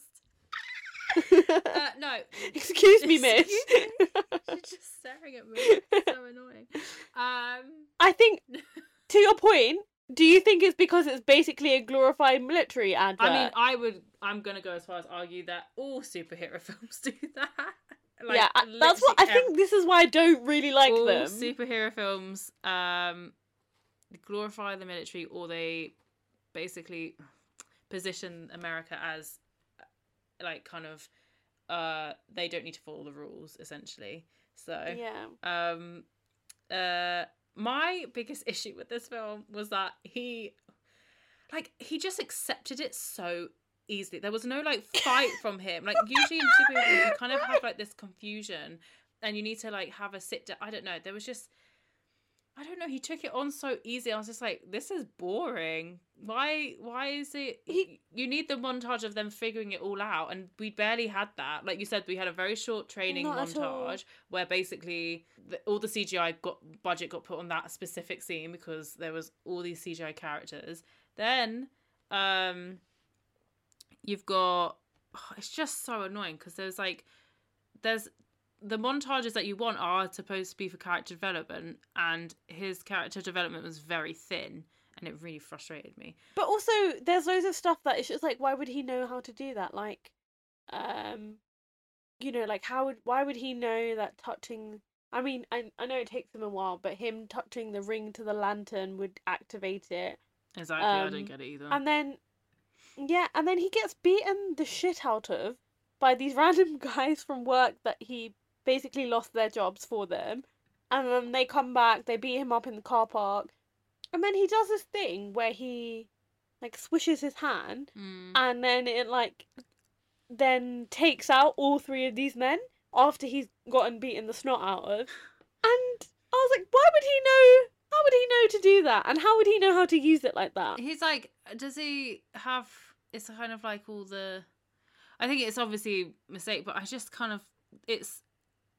Uh, no. Excuse me, miss. Excuse She's just staring at me. It's so annoying. Um. I think, to your point, do you think it's because it's basically a glorified military advert? I mean, I would. I'm gonna go as far as argue that all superhero films do that. Like, yeah, that's what I think. This is why I don't really like all them. superhero films um glorify the military or they basically position America as like kind of uh they don't need to follow the rules essentially. So yeah, um uh my biggest issue with this film was that he like he just accepted it so easily. There was no like fight from him. Like usually in superhero you kind of have like this confusion, and you need to like have a sit down. I don't know. There was just. I don't know. He took it on so easy. I was just like, "This is boring. Why? Why is it? He- you need the montage of them figuring it all out, and we barely had that. Like you said, we had a very short training Not montage where basically the, all the CGI got budget got put on that specific scene because there was all these CGI characters. Then, um, you've got oh, it's just so annoying because there's like there's the montages that you want are supposed to be for character development, and his character development was very thin, and it really frustrated me. But also, there's loads of stuff that it's just like, why would he know how to do that? Like, um, you know, like how would why would he know that touching? I mean, I I know it takes him a while, but him touching the ring to the lantern would activate it, Exactly, I Um, don't get it either. and then, yeah, and then he gets beaten the shit out of by these random guys from work that he basically lost their jobs for them, and then they come back, they beat him up in the car park, and then he does this thing where he like swishes his hand Mm. and then it like then takes out all three of these men after he's gotten beaten the snot out of and i was like why would he know how would he know to do that and how would he know how to use it like that He's like, does he have? It's kind of like all the. I think it's obviously a mistake, but I just kind of it's.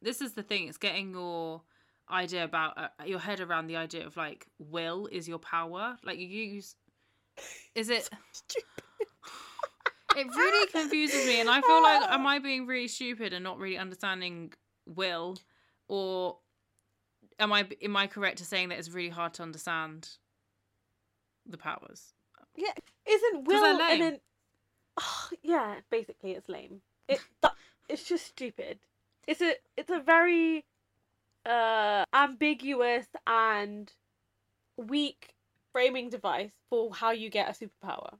This is the thing. It's getting your idea about uh, your head around the idea of like will is your power. Like you use. Is it? It really confuses me, and I feel like am I being really stupid and not really understanding will, or am I am I correct to saying that it's really hard to understand the powers? yeah isn't will lame. and then yeah basically it's lame it that, it's just stupid it's a it's a very uh ambiguous and weak framing device for how you get a superpower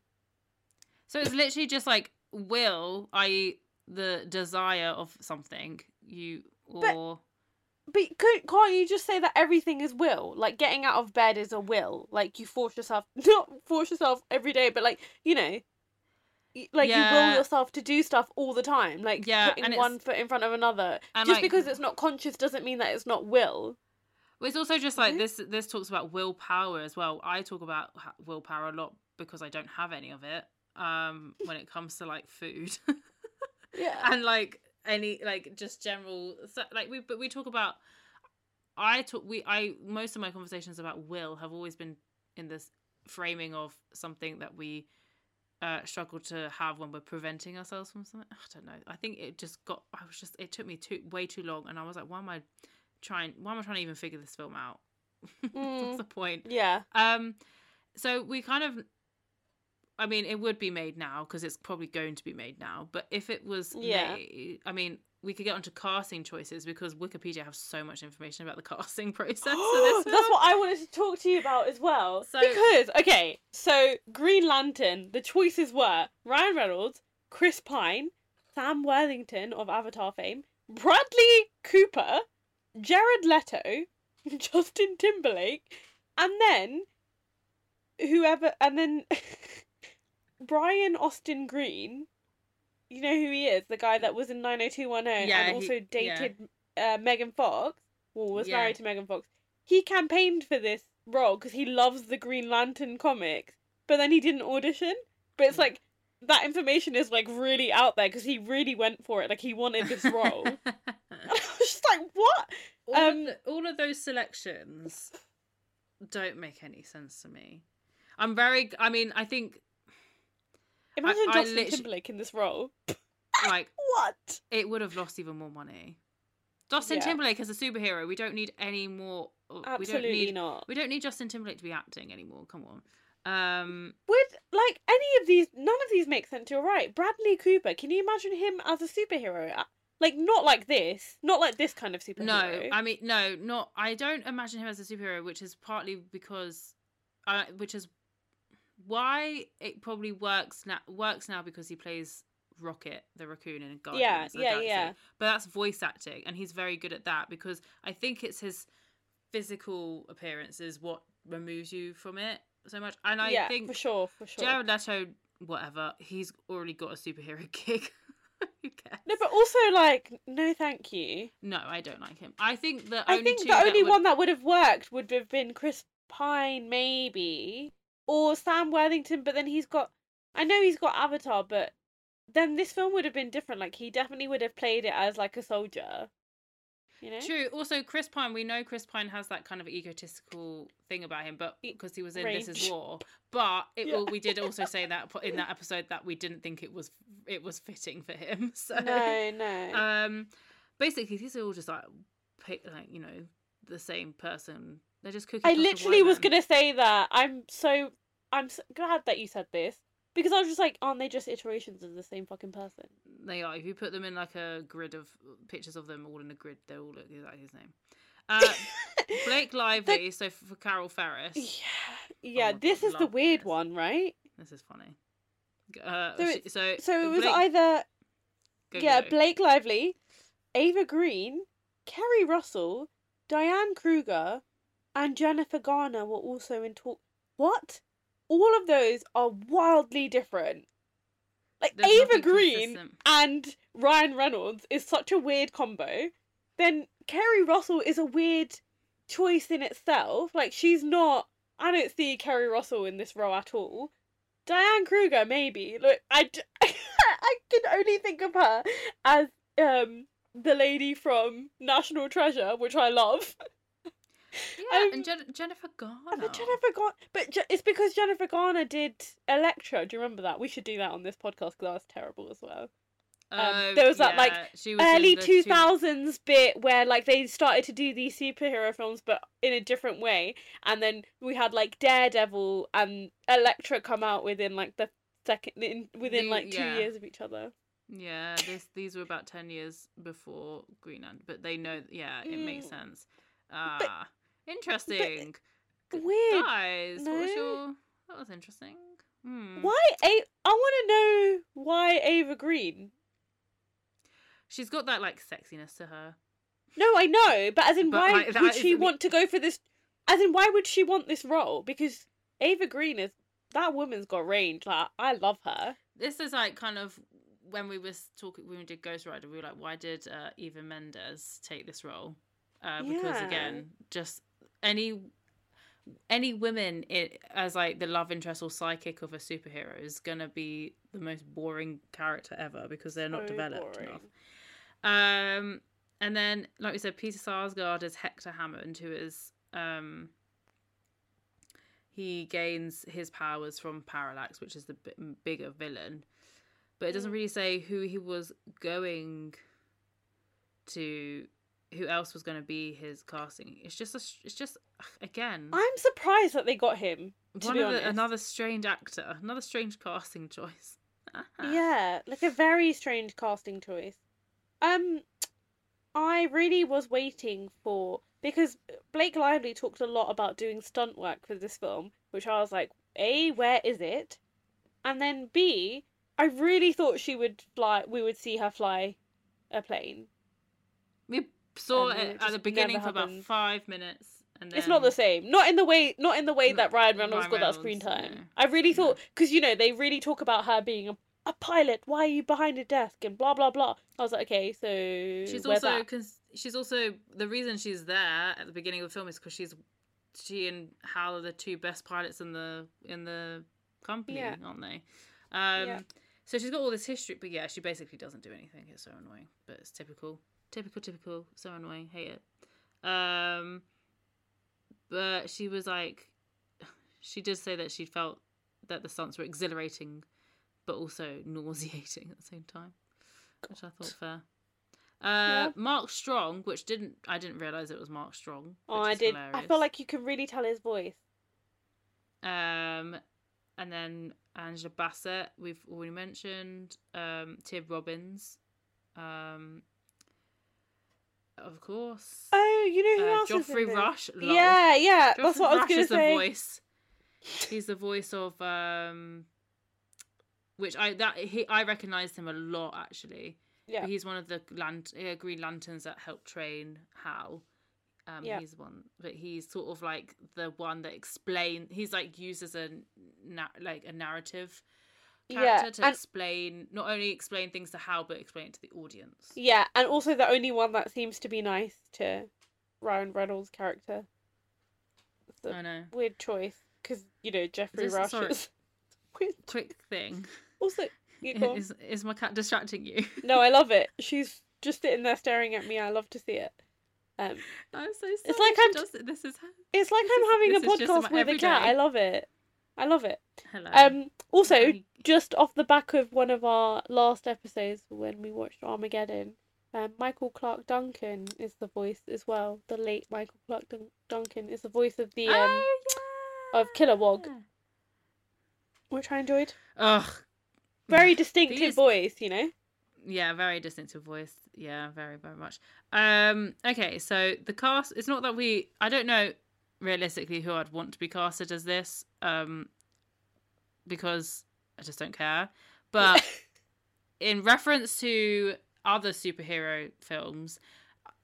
So it's literally just like will, i.e., the desire of something. You But- or But could, can't you just say that everything is will? Like getting out of bed is a will. Like you force yourself, not force yourself every day, but like you know, like you will yourself to do stuff all the time. Like Yeah, putting one foot in front of another. Just like- because it's not conscious doesn't mean that it's not will. Well, it's also just like Mhm. this. This talks about willpower as well. I talk about willpower a lot because I don't have any of it. Um, when it comes to like food Yeah. and like any like just general so, like we but we talk about. I talk we I most of my conversations about will have always been in this framing of something that we uh struggle to have when we're preventing ourselves from something. I don't know. I think it just got. I was just. It took me too way too long, and I was like, why am I trying? Why am I trying to even figure this film out? Mm. What's the point? yeah. Um, so we kind of, I mean, it would be made now because it's probably going to be made now. But if it was Yeah. made, I mean, we could get onto casting choices because Wikipedia have so much information about the casting process for this That's what I wanted to talk to you about as well. So- because okay, so Green Lantern, the choices were Ryan Reynolds, Chris Pine, Sam Worthington of Avatar fame, Bradley Cooper, Jared Leto, Justin Timberlake, and then whoever, and then Brian Austin Green. You know who he is, the guy that was in 90210 Yeah, and he- also yeah. dated uh, Megan Fox. Well, was Yeah. married to Megan Fox. He campaigned for this role because he loves the Green Lantern comics, but then he didn't audition. But it's like that information is like really out there because he really went for it. Like he wanted this role. and I was just like, what? all, Um, of the, all of those selections don't make any sense to me. I'm very. I mean, I think Imagine I Justin literally- Timberlake in this role. like What? it would have lost even more money. Justin Yeah. Timberlake as a superhero. We don't need any more. uh, we don't Absolutely need. not. We don't need Justin Timberlake to be acting anymore. Come on. Um, Would like any of these? None of these make sense. You're right. Bradley Cooper. Can you imagine him as a superhero? Uh, Like not like this. Not like this kind of superhero. no, I mean no, not. I don't imagine him as a superhero, which is partly because, uh, which is why it probably works now. Works now because he plays Rocket the raccoon in Guardians. Yeah, of the yeah, Galaxy. yeah. But that's voice acting, and he's very good at that because I think it's his physical appearance is what removes you from it so much. And I yeah, think for sure, for sure. Jared Leto whatever. He's already got a superhero gig. Who cares? No, but also like, no, thank you. No, I don't like him. I think the I only think the that only would- one that would have worked would have been Chris Pine, maybe, or Sam Worthington. But then he's got, I know he's got Avatar, but then this film would have been different. Like he definitely would have played it as like a soldier. You know. True. Also, Chris Pine. We know Chris Pine has that kind of egotistical thing about him, but because he was in This Is. War. But it, Yeah. we did also say that in that episode that we didn't think it was it was fitting for him. So No, no. um, basically, these are all just like like you know the same person. They're just cookie. I literally was gonna say that. I'm so I'm so glad that you said this because I was just like, aren't they just iterations of the same fucking person? They are. If you put them in like a grid of pictures of them all in a grid, they all look exactly the same. Uh, Blake Lively. So for Carol Ferris. Yeah, yeah. my this God, is the weird this. one, right? This is funny. Uh, So she- so So it was Blake- either go, yeah. Blake Lively, Eva Green, Keri Russell, Diane Kruger, and Jennifer Garner were also in talk. What? All of those are wildly different. Like There's Eva Green consistent. and Ryan Reynolds is such a weird combo. Then Keri Russell is a weird choice in itself. Like she's not. I don't see Keri Russell in this role at all. Diane Kruger, maybe. Look, I, d- I can only think of her as um the lady from National Treasure, which I love. Yeah, um, and Jen- Jennifer Garner. And Jennifer Garner, but Je- it's because Jennifer Garner did Elektra. Do you remember that? We should do that on this podcast because that was terrible as well. um, Oh, there was that, like, yeah, she was Early two thousands bit where like they started to do these superhero films, but in a different way. And then we had like Daredevil and Elektra come out within like the second in, within The- like two yeah. years of each other. Yeah, this these were about ten years before Greenland, but they know. Yeah, it makes Mm. sense. Ah, interesting. G- Weird. Guys, what was your? That was interesting. Hmm. Why? A- I want to know why Eva Green. She's got that like sexiness to her. No, I know, but as in, But, why like, would she isn't want to go for this? As in, why would she want this role? Because Eva Green is that woman's got range. Like, I love her. This is like kind of when we was talking when we did Ghost Rider. We were like, why did uh, Eva Mendes take this role? Uh, because Yeah. again, just any any women it, as like the love interest or psychic of a superhero is gonna be the most boring character ever because they're not developed boring. enough. Um, and then, like we said, Peter Sarsgaard is Hector Hammond, who is um, he gains his powers from Parallax, which is the b- bigger villain. But it doesn't Mm. really say who he was going to, who else was going to be his casting. It's just a, it's just again I'm surprised that they got him. To one be of the, another strange actor, another strange casting choice. Yeah, like a very strange casting choice. Um, I really was waiting for because Blake Lively talked a lot about doing stunt work for this film, which I was like, A, where is it? And then B, I really thought she would fly we would see her fly a plane. We saw And it it at the beginning for about five minutes, and then It's not the same. Not in the way not in the way that Ryan Reynolds Ryan got that screen time. I really thought because you know, they really talk about her being a a pilot. Why are you behind a desk and blah blah blah. I was like, okay, so She's also because she's also the reason she's there at the beginning of the film is because she's she and Hal are the two best pilots in the in the company, Yeah. aren't they? Um, Yeah. So she's got all this history, but yeah, she basically doesn't do anything. It's so annoying, but it's typical, typical, typical. So annoying, hate it. Um, but she was like, she did say that she felt that the stunts were exhilarating, but also nauseating at the same time, which I thought fair. Uh, Yeah. Mark Strong, which didn't I didn't realize it was Mark Strong. Oh, I did. I hilarious. feel like you can really tell his voice. Um, and then Angela Bassett, we've already mentioned. Um, Tim Robbins, um, of course. Oh, you know who Uh, else in? Rush. lol. Yeah, yeah. Geoffrey that's what I was Rush gonna is say. the voice. He's the voice of um, which I that he I recognized him a lot actually. Yeah. But he's one of the lant- uh, Green Lanterns that helped train Hal. Um, Yeah. He's one, but he's sort of like the one that explain. He's like used as a na- like a narrative Yeah, to and- explain not only explain things to Hal but explain it to the audience. Yeah, and also the only one that seems to be nice to Ryan Reynolds' character. It's I know. weird choice because you know Geoffrey This- Rush sorry. is. Weird. Quick thing. Also. Is is my cat distracting you? no, I love it. She's just sitting there staring at me. I love to see it. Um, I'm so sorry. like I'm- it. This is it's like This I'm is- having a is podcast with a cat. I love it. I love it. hello. Um, also, just off the back of one of our last episodes when we watched Armageddon, um, Michael Clarke Duncan is the voice as well. The late Michael Clarke Dun- Duncan is the voice of the um, oh, yeah. of Kilowog, which I enjoyed. Ugh. Very distinctive These- voice, you know. Yeah, very distinctive voice. Yeah, very, very much. Um, okay, so the cast it's not that we I don't know realistically who I'd want to be casted as this, um because I just don't care. But in reference to other superhero films,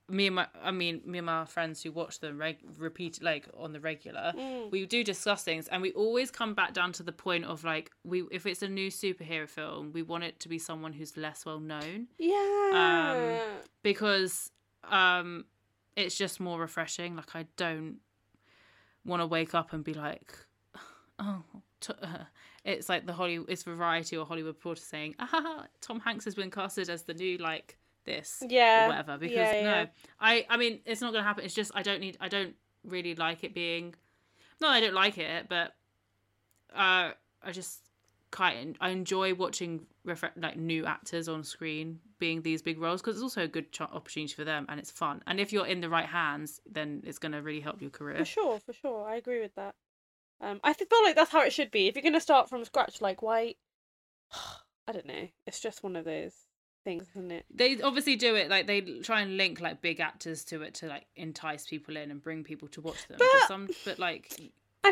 me and my I mean me and my friends who watch them reg- repeat like on the regular, Mm. we do discuss things and we always come back down to the point of like we if it's a new superhero film, we want it to be someone who's less well known Yeah. because um it's just more refreshing. Like I don't want to wake up and be like, oh, t- uh, it's like the Holly, it's Variety or Hollywood Reporter saying, ah, Tom Hanks has been casted as the new like this yeah. or whatever. Because yeah, yeah. no, I, I mean, it's not gonna happen. It's just I don't need, I don't really like it being. No, I don't like it, but uh, I just quite I enjoy watching like new actors on screen being these big roles because it's also a good ch- opportunity for them and it's fun. And if you're in the right hands, then it's gonna really help your career. For sure, for sure. I agree with that. Um, I feel like that's how it should be. If you're gonna start from scratch, like why? I don't know. It's just one of those things, isn't it? They obviously do it like they try and link like big actors to it to like entice people in and bring people to watch them. But, But- some, but like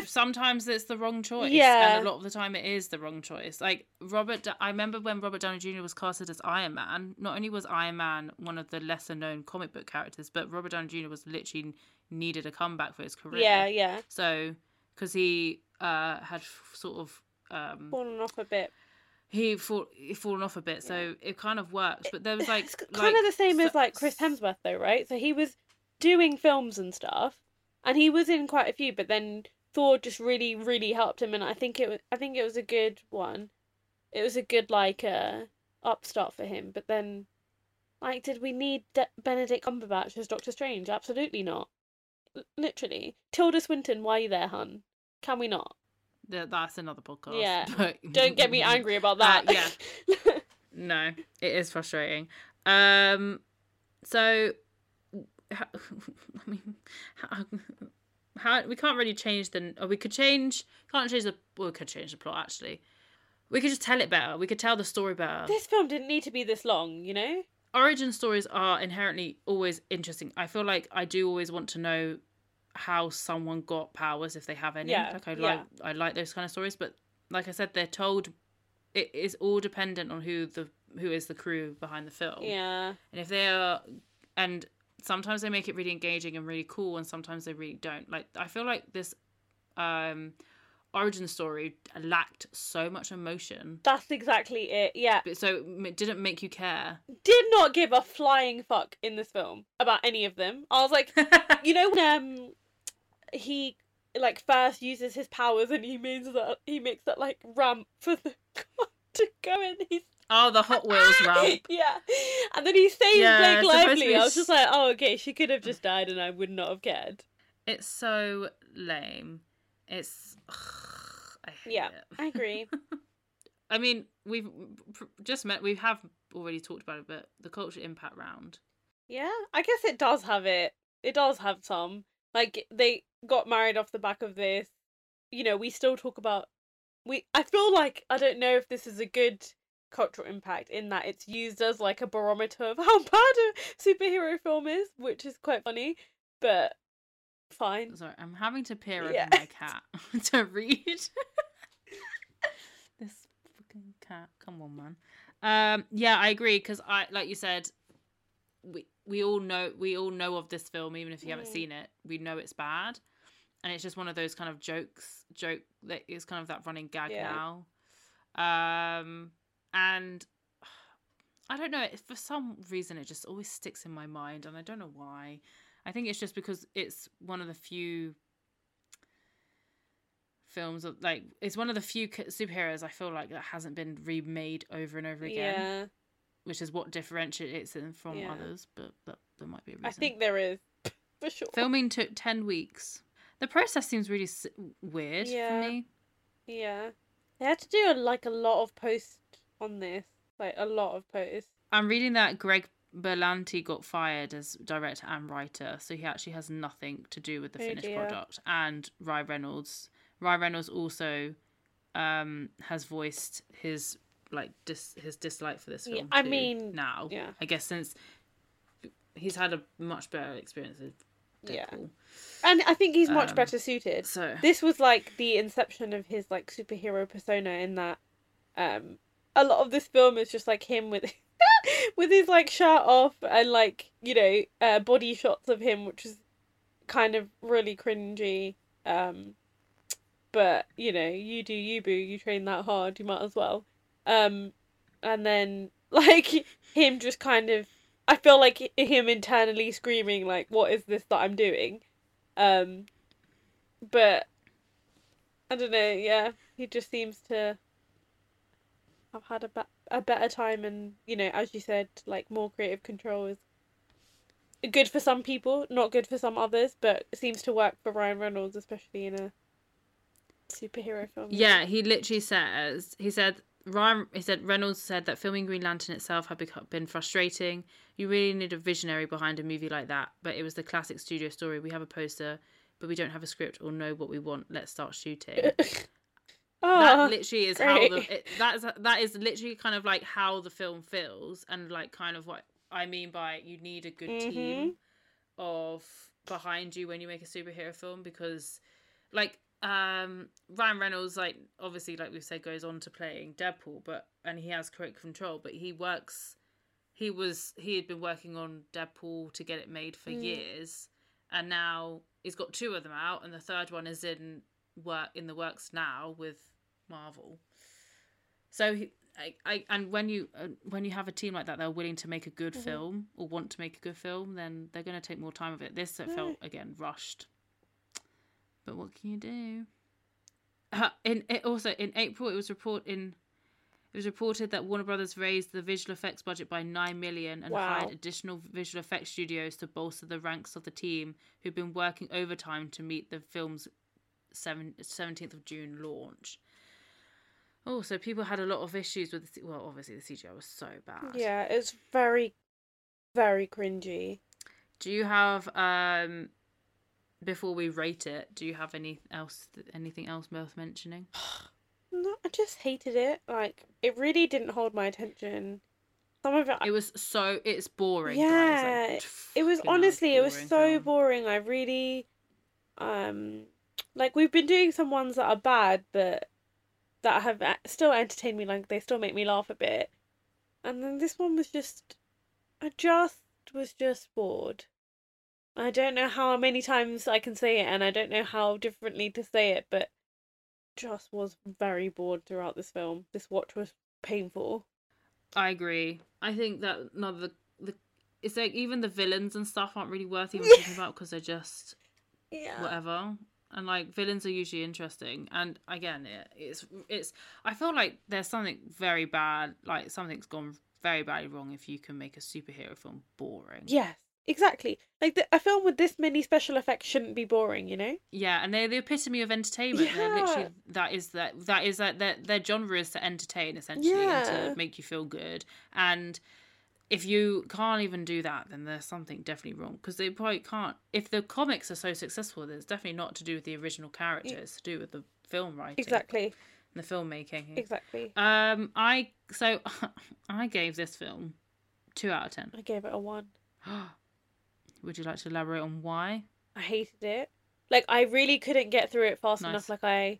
sometimes it's the wrong choice. Yeah. and a lot of the time it is the wrong choice. Like Robert, I remember when Robert Downey Jr. was casted as Iron Man. Not only was Iron Man one of the lesser known comic book characters, but Robert Downey Jr. was literally needed a comeback for his career. Yeah, yeah. So because he uh had f- sort of um Fallen off a bit. he fall he fallen off a bit, so it kind of worked. But there was like it's kind like, of the same as like Chris Hemsworth, though, right? So he was doing films and stuff, and he was in quite a few. But then Thor just really, really helped him, and I think it was, I think it was a good one. It was a good like uh upstart for him. But then, like, did we need De- Benedict Cumberbatch as Doctor Strange? Absolutely not. L- literally, Tilda Swinton, why are you there, hun? Can we not? Th- that's another podcast. Yeah. but- Don't get me angry about Uh, that. yeah. No, it is frustrating. Um, so, I mean, how, we can't really change the. Or we could change. Can't change the. Well, we could change the plot actually. We could just tell it better. We could tell the story better. this film didn't need to be this long, you know. Origin stories are inherently always interesting. I feel like I do always want to know how someone got powers if they have any. Yeah, Like I yeah. like I like those kind of stories, but like I said, they're told. It is all dependent on who the who is the crew behind the film. Yeah. And if they are, and sometimes they make it really engaging and really cool, and sometimes they really don't. Like I feel like this um origin story lacked so much emotion, That's exactly it. Yeah. but so it didn't make you care. Did not give a flying fuck in this film about any of them. I was like, you know, when um, he like first uses his powers and he means that he makes that like ramp for the car to go in. He's oh, the Hot Wheels ramp. yeah, and then he saves Yeah, Blake it's supposed to Lively. I was just like, oh, okay, she could have just died and I would not have cared. It's so lame. It's I hate Yeah, it. I agree. I mean, we've just met. We have already talked about it, but the culture impact round. Yeah, I guess it does have it. It does have some. Like they got married off the back of this. You know, we still talk about we I feel like I don't know if this is a good cultural impact in that it's used as like a barometer of how bad a superhero film is, which is quite funny, but fine. Sorry, I'm having to peer over Yeah. my cat to read. this fucking cat. Come on, man. Um, yeah, I agree because I, like you said, we we all know we all know of this film, even if you haven't Mm. seen it. We know it's bad, and it's just one of those kind of jokes. Joke that is kind of that running gag Yeah. now. Um, and I don't know. For some reason, it just always sticks in my mind, and I don't know why. I think it's just because it's one of the few films of like it's one of the few superheroes I feel like that hasn't been remade over and over again, Yeah, which is what differentiates it from Yeah. others. But that there might be a reason. I think there is for sure. filming took ten weeks. The process seems really weird Yeah. for me. Yeah, they had to do a, like a lot of post on this, like a lot of post. I'm reading that Greg Berlanti got fired as director and writer, so he actually has nothing to do with the Oh, finished dear. product. And Ryan Reynolds, Ryan Reynolds also um has voiced his like dis- his dislike for this Yeah, film. I too, mean, now yeah. I guess since he's had a much better experience with Yeah. Deadpool. And I think he's much Um, better suited. So This was like the inception of his like superhero persona in that um a lot of this film is just like him with with his like shirt off and like, you know, uh body shots of him which is kind of really cringy. Um but, you know, you do you boo, you train that hard, you might as well. Um and then like him just kind of I feel like him internally screaming like what is this that I'm doing? Um but I don't know, yeah, he just seems to have had a, be- a better time and, you know, as you said, like more creative control is good for some people, not good for some others, but it seems to work for Ryan Reynolds, especially in a superhero film. Yeah, he literally says he said Ryan he said Reynolds said that filming Green Lantern itself had become, been frustrating. You really need a visionary behind a movie like that, but it was the classic studio story. We have a poster, but we don't have a script or know what we want. Let's start shooting. that Oh, literally is how the it, that's that is literally kind of like how the film feels and like kind of what I mean by you need a good Mm-hmm. team of behind you when you make a superhero film because like um Ryan Reynolds like obviously like we've said goes on to playing Deadpool but and he has creative control but he works he was he had been working on Deadpool to get it made for Mm. years and now he's got two of them out and the third one is in work in the works now with Marvel so he, I, I and when you uh, when you have a team like that they're willing to make a good Mhm. film or want to make a good film then they're going to take more time of it this it Right. felt again rushed but what can you do uh, in it also in april it was report in it was reported that Warner Brothers raised the visual effects budget by 9 million and Wow. hired additional visual effects studios to bolster the ranks of the team who've been working overtime to meet the film's 17th of June launch. Oh, so people had a lot of issues with the, C- well, obviously the CGI was so bad. yeah, it's very, very cringy. Do you have um before we rate it, do you have any else anything else worth mentioning? No, I just hated it. Like, it really didn't hold my attention. Some of it, It was so it's boring. Yeah, Like, it was honestly, it was so film. boring. I really, um, like we've been doing some ones that are bad, but that have still entertained me. Like they still make me laugh a bit. And then this one was just, I just was just bored. I don't know how many times I can say it, and I don't know how differently to say it, but just was very bored throughout this film. This watch was painful. I agree. I think that none of the the it's like even the villains and stuff aren't really worth even talking about because they're just Yeah. whatever. And like villains are usually interesting. And again, it, it's it's. I feel like there's something very bad. Like something's gone very badly wrong if you can make a superhero film boring. Yes, exactly. Like the, a film with this many special effects shouldn't be boring, you know? Yeah, and they're the epitome of entertainment. They're literally Yeah. that is that that is that their their genre is to entertain essentially and to make you feel good. And if you can't even do that, then there's something definitely wrong because they probably can't. If the comics are so successful, there's definitely not to do with the original characters, It's to do with the film writing, Exactly, and the filmmaking. exactly. Um, I so I gave this film two out of ten. I gave it a one. Would you like to elaborate on why? I hated it. Like I really couldn't get through it fast Nice. enough. Like I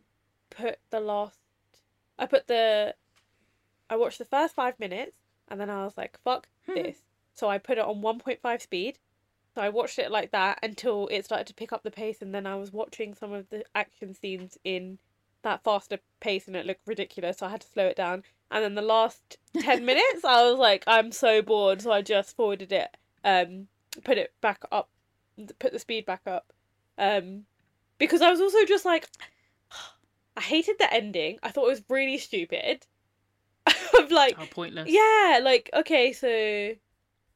put the last, I put the, I watched the first five minutes and then I was like, fuck Hmm. this. So I put it on one point five speed. So I watched it like that until it started to pick up the pace, and then I was watching some of the action scenes in that faster pace and it looked ridiculous, so I had to slow it down. And then the last ten minutes, I was like, I'm so bored, so I just forwarded it, um, put it back up, put the speed back up, um, because I was also just like, I hated the ending. I thought it was really stupid. I'm like, Oh, pointless. yeah, like okay, so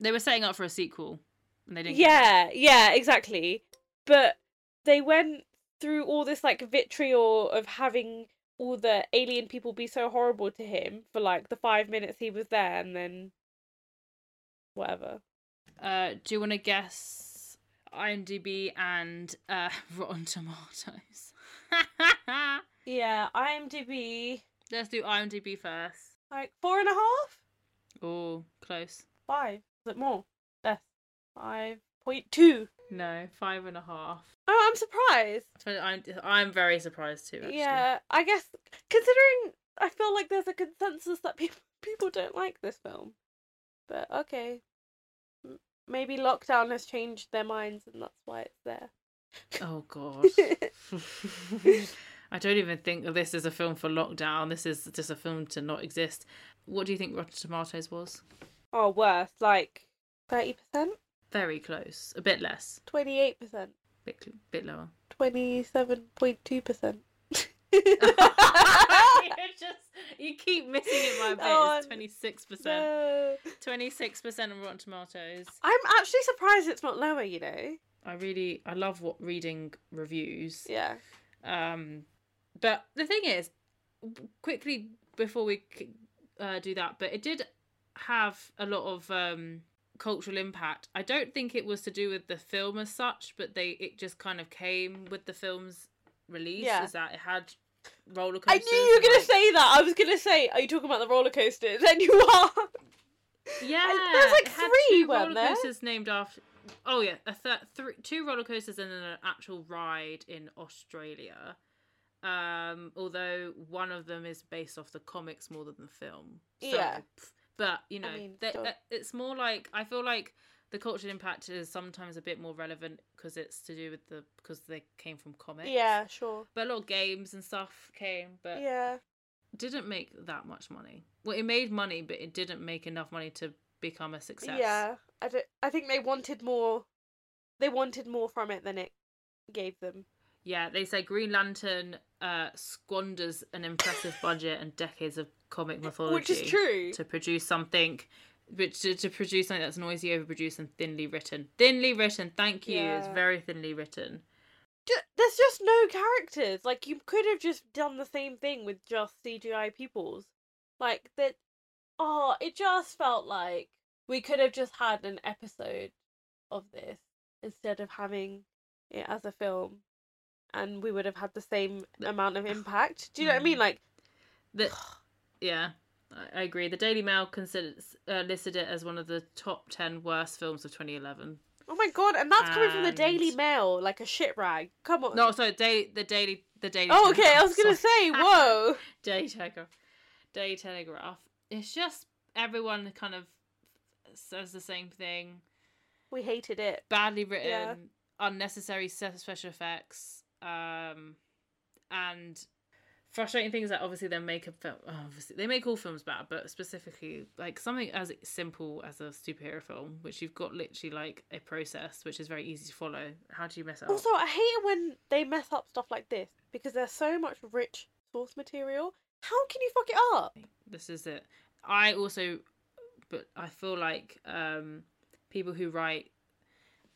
They were setting up for a sequel, and they didn't. get yeah, yeah, exactly. But they went through all this like vitriol of having all the alien people be so horrible to him for like the five minutes he was there, and then whatever. Uh, do you want to guess IMDb and uh, Rotten Tomatoes? Yeah, IMDb Let's do IMDb first. Like four and a half, Oh, close. five. Is it more? Less. Five point two. No, five and a half. Oh, I'm surprised. I'm I'm very surprised too. Actually. Yeah, I guess considering I feel like there's a consensus that people people don't like this film, but okay, maybe lockdown has changed their minds and that's why it's there. Oh god. I don't even think that this is a film for lockdown. This is just a film to not exist. What do you think Rotten Tomatoes was? oh, worse, like thirty percent, Very close. A bit less. twenty eight percent, Bit bit lower. twenty seven point two percent. you just you keep missing it by a bit. Oh, it's twenty six percent. Twenty six percent on Rotten Tomatoes. I'm actually surprised it's not lower. You know? I really I love what reading reviews. Yeah. Um, but the thing is, quickly before we uh, do that, but it did have a lot of um, cultural impact. I don't think it was to do with the film as such, but they it just kind of came with the film's release. Yeah. Is that it had roller coasters? I knew you were gonna like- say that. I was gonna say, are you talking about the roller coasters? And you are. Yeah, there's, like, three, roller there? coasters named after. Oh yeah, a th- three, two roller coasters and then an actual ride in Australia. Um, although one of them is based off the comics more than the film. So, Yeah. But you know, mean, they- uh, it's more like I feel like the cultural impact is sometimes a bit more relevant because it's to do with the because they came from comics. Yeah, sure. But a lot of games and stuff came, but Yeah. didn't make that much money. Well, it made money, but it didn't make enough money to become a success. Yeah, I, don't, I think they wanted more. They wanted more from it than it gave them. Yeah, they say Green Lantern uh, squanders an impressive budget and decades of comic mythology, Which is true. to produce something, which to, to produce something that's noisy, overproduced, and thinly written. Thinly written. Thank you. It's very thinly written. Ju- There's just no characters. Like you could have just done the same thing with just CGI peoples. Like that. Oh, it just felt like we could have just had an episode of this instead of having it as a film, and we would have had the same amount of impact. Do you know what I mean? Mm. Like, The, yeah, I, agree. The Daily Mail considers uh, listed it as one of the top ten worst films of 2011. oh my god, and that's coming from the Daily Mail, like a shit rag. Come on. No, sorry, daily, the Daily, the Daily. Oh, okay. I was gonna sorry. say, whoa. Daily Telegraph. Daily Telegraph. It's just everyone kind of says the same thing. We hated it. Badly written, Yeah. unnecessary special effects, um, and frustrating things that obviously they make a film. Obviously, they make all films bad, but specifically like something as simple as a superhero film, which you've got literally like a process which is very easy to follow. How do you mess up? Also, I hate it when they mess up stuff like this because there's so much rich source material. How can you fuck it up? this is it i also but i feel like um people who write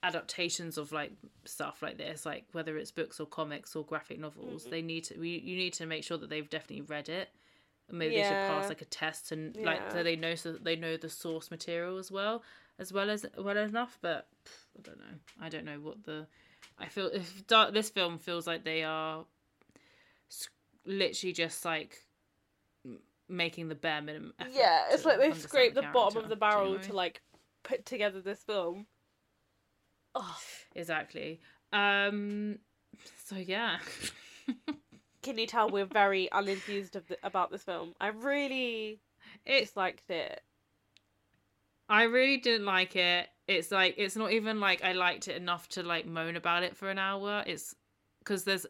adaptations of like stuff like this like whether it's books or comics or graphic novels Mhm. they need to we, you need to make sure that they've definitely read it. And maybe they should pass like a test and like so they know so they know the source material as well as well as well enough but pff, i don't know. I don't know what the i feel if da- this film feels like they are literally just like making the bare minimum effort Yeah, it's like they understand scrape the bottom of the Do you barrel know to like put together this film. Oh, exactly um so yeah can you tell we're very unenthused of the, about this film? I really it disliked it. i really didn't like it it's like it's not even like i liked it enough to like moan about it for an hour it's because there's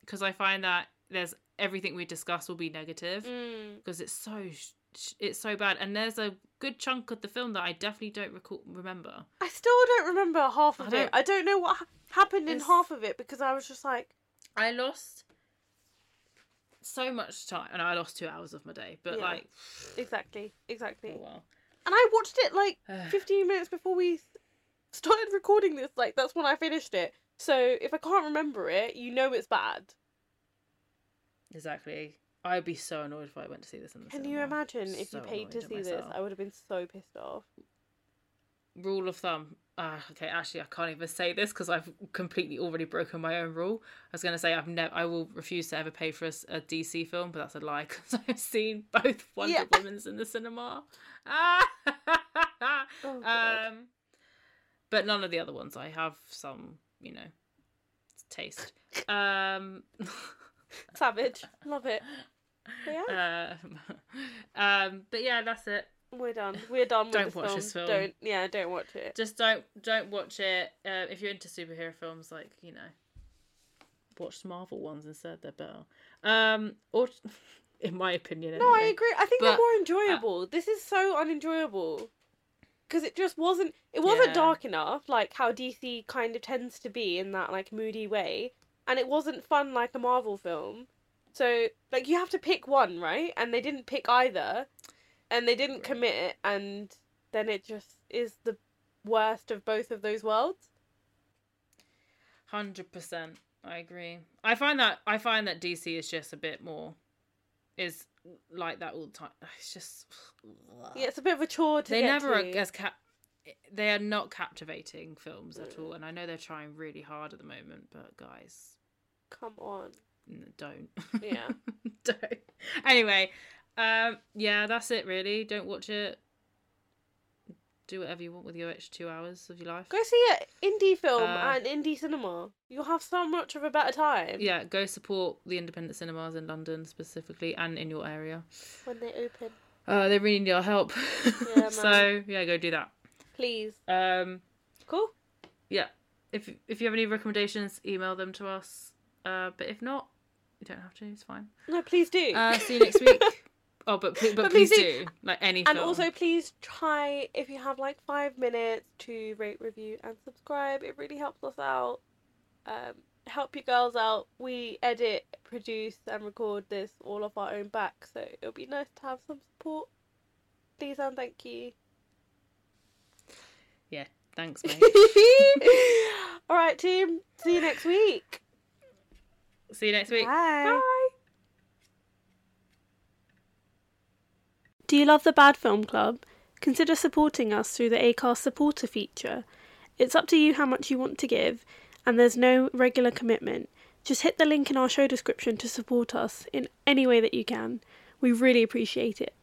because i find that there's everything we discuss will be negative Mm. because it's so it's so bad. And there's a good chunk of the film that I definitely don't recall remember. I still don't remember half of don't- it. I don't know what ha- happened in half of it because I was just like, I lost so much time, and I lost two hours of my day. But Yeah. like, exactly, exactly. oh well. And I watched it like 15 minutes before we started recording this. Like, that's when I finished it. So if I can't remember it, you know it's bad. Exactly. I'd be so annoyed if I went to see this in the Can cinema. you imagine if you paid to annoyed at see this? myself. I would have been so pissed off. Rule of thumb. Ah, okay. Actually, I can't even say this because I've completely already broken my own rule. I was going to say I've never, I will refuse to ever pay for a, s- a DC film, but that's a lie because I've seen both Wonder Yeah. Woman's in the cinema. Ah! Oh, God. um, but none of the other ones. I have some, you know, taste. Um. Savage. Love it. But yeah, um, um, but yeah, that's it. we're done. We're done with Don't this watch film. this film. Don't. Yeah, don't watch it. Just don't don't watch it. Uh, if you're into superhero films, like you know, watch Marvel ones instead. They're better. Um, or in my opinion, No, I agree. I think they're uh, more enjoyable. this is so unenjoyable because it just wasn't. It wasn't Yeah. dark enough, like how DC kind of tends to be in that like moody way, and it wasn't fun like a Marvel film. So like you have to pick one, right? And they didn't pick either, and they didn't commit, and then it just is the worst of both of those worlds. Hundred percent, I agree. I find that I find that DC is just a bit more is like that all the time. It's just Yeah, it's a bit of a chore to they get never are to. as cap. They are not captivating films at Mm. all, and I know they're trying really hard at the moment. But guys, Come on. Don't. Yeah. don't. Anyway, um, yeah, that's it. Really, don't watch it. Do whatever you want with your extra two hours of your life. Go see an indie film Uh, at an indie cinema. You'll have so much of a better time Yeah, go support the independent cinemas in London specifically and in your area. when they open. Uh, they really need our help. Yeah, so yeah, go do that. Please. Um, Cool. yeah, if if you have any recommendations, email them to us. Uh, but if not, you don't have to. It's fine. No, please do. Uh, see you next week. Oh, but but, but, please, please do. like any and film. also, please try if you have like five minutes to rate, review, and subscribe. It really helps us out. Um, help you girls out. We edit, produce, and record this all off our own back, so it'll be nice to have some support. Please and thank you. yeah, thanks, mate. all right, team. See you next week. See you next week. Bye. Do you love the Bad Film Club? Consider supporting us through the ACAST supporter feature. It's up to you how much you want to give, and there's no regular commitment. Just hit the link in our show description to support us in any way that you can. We really appreciate it.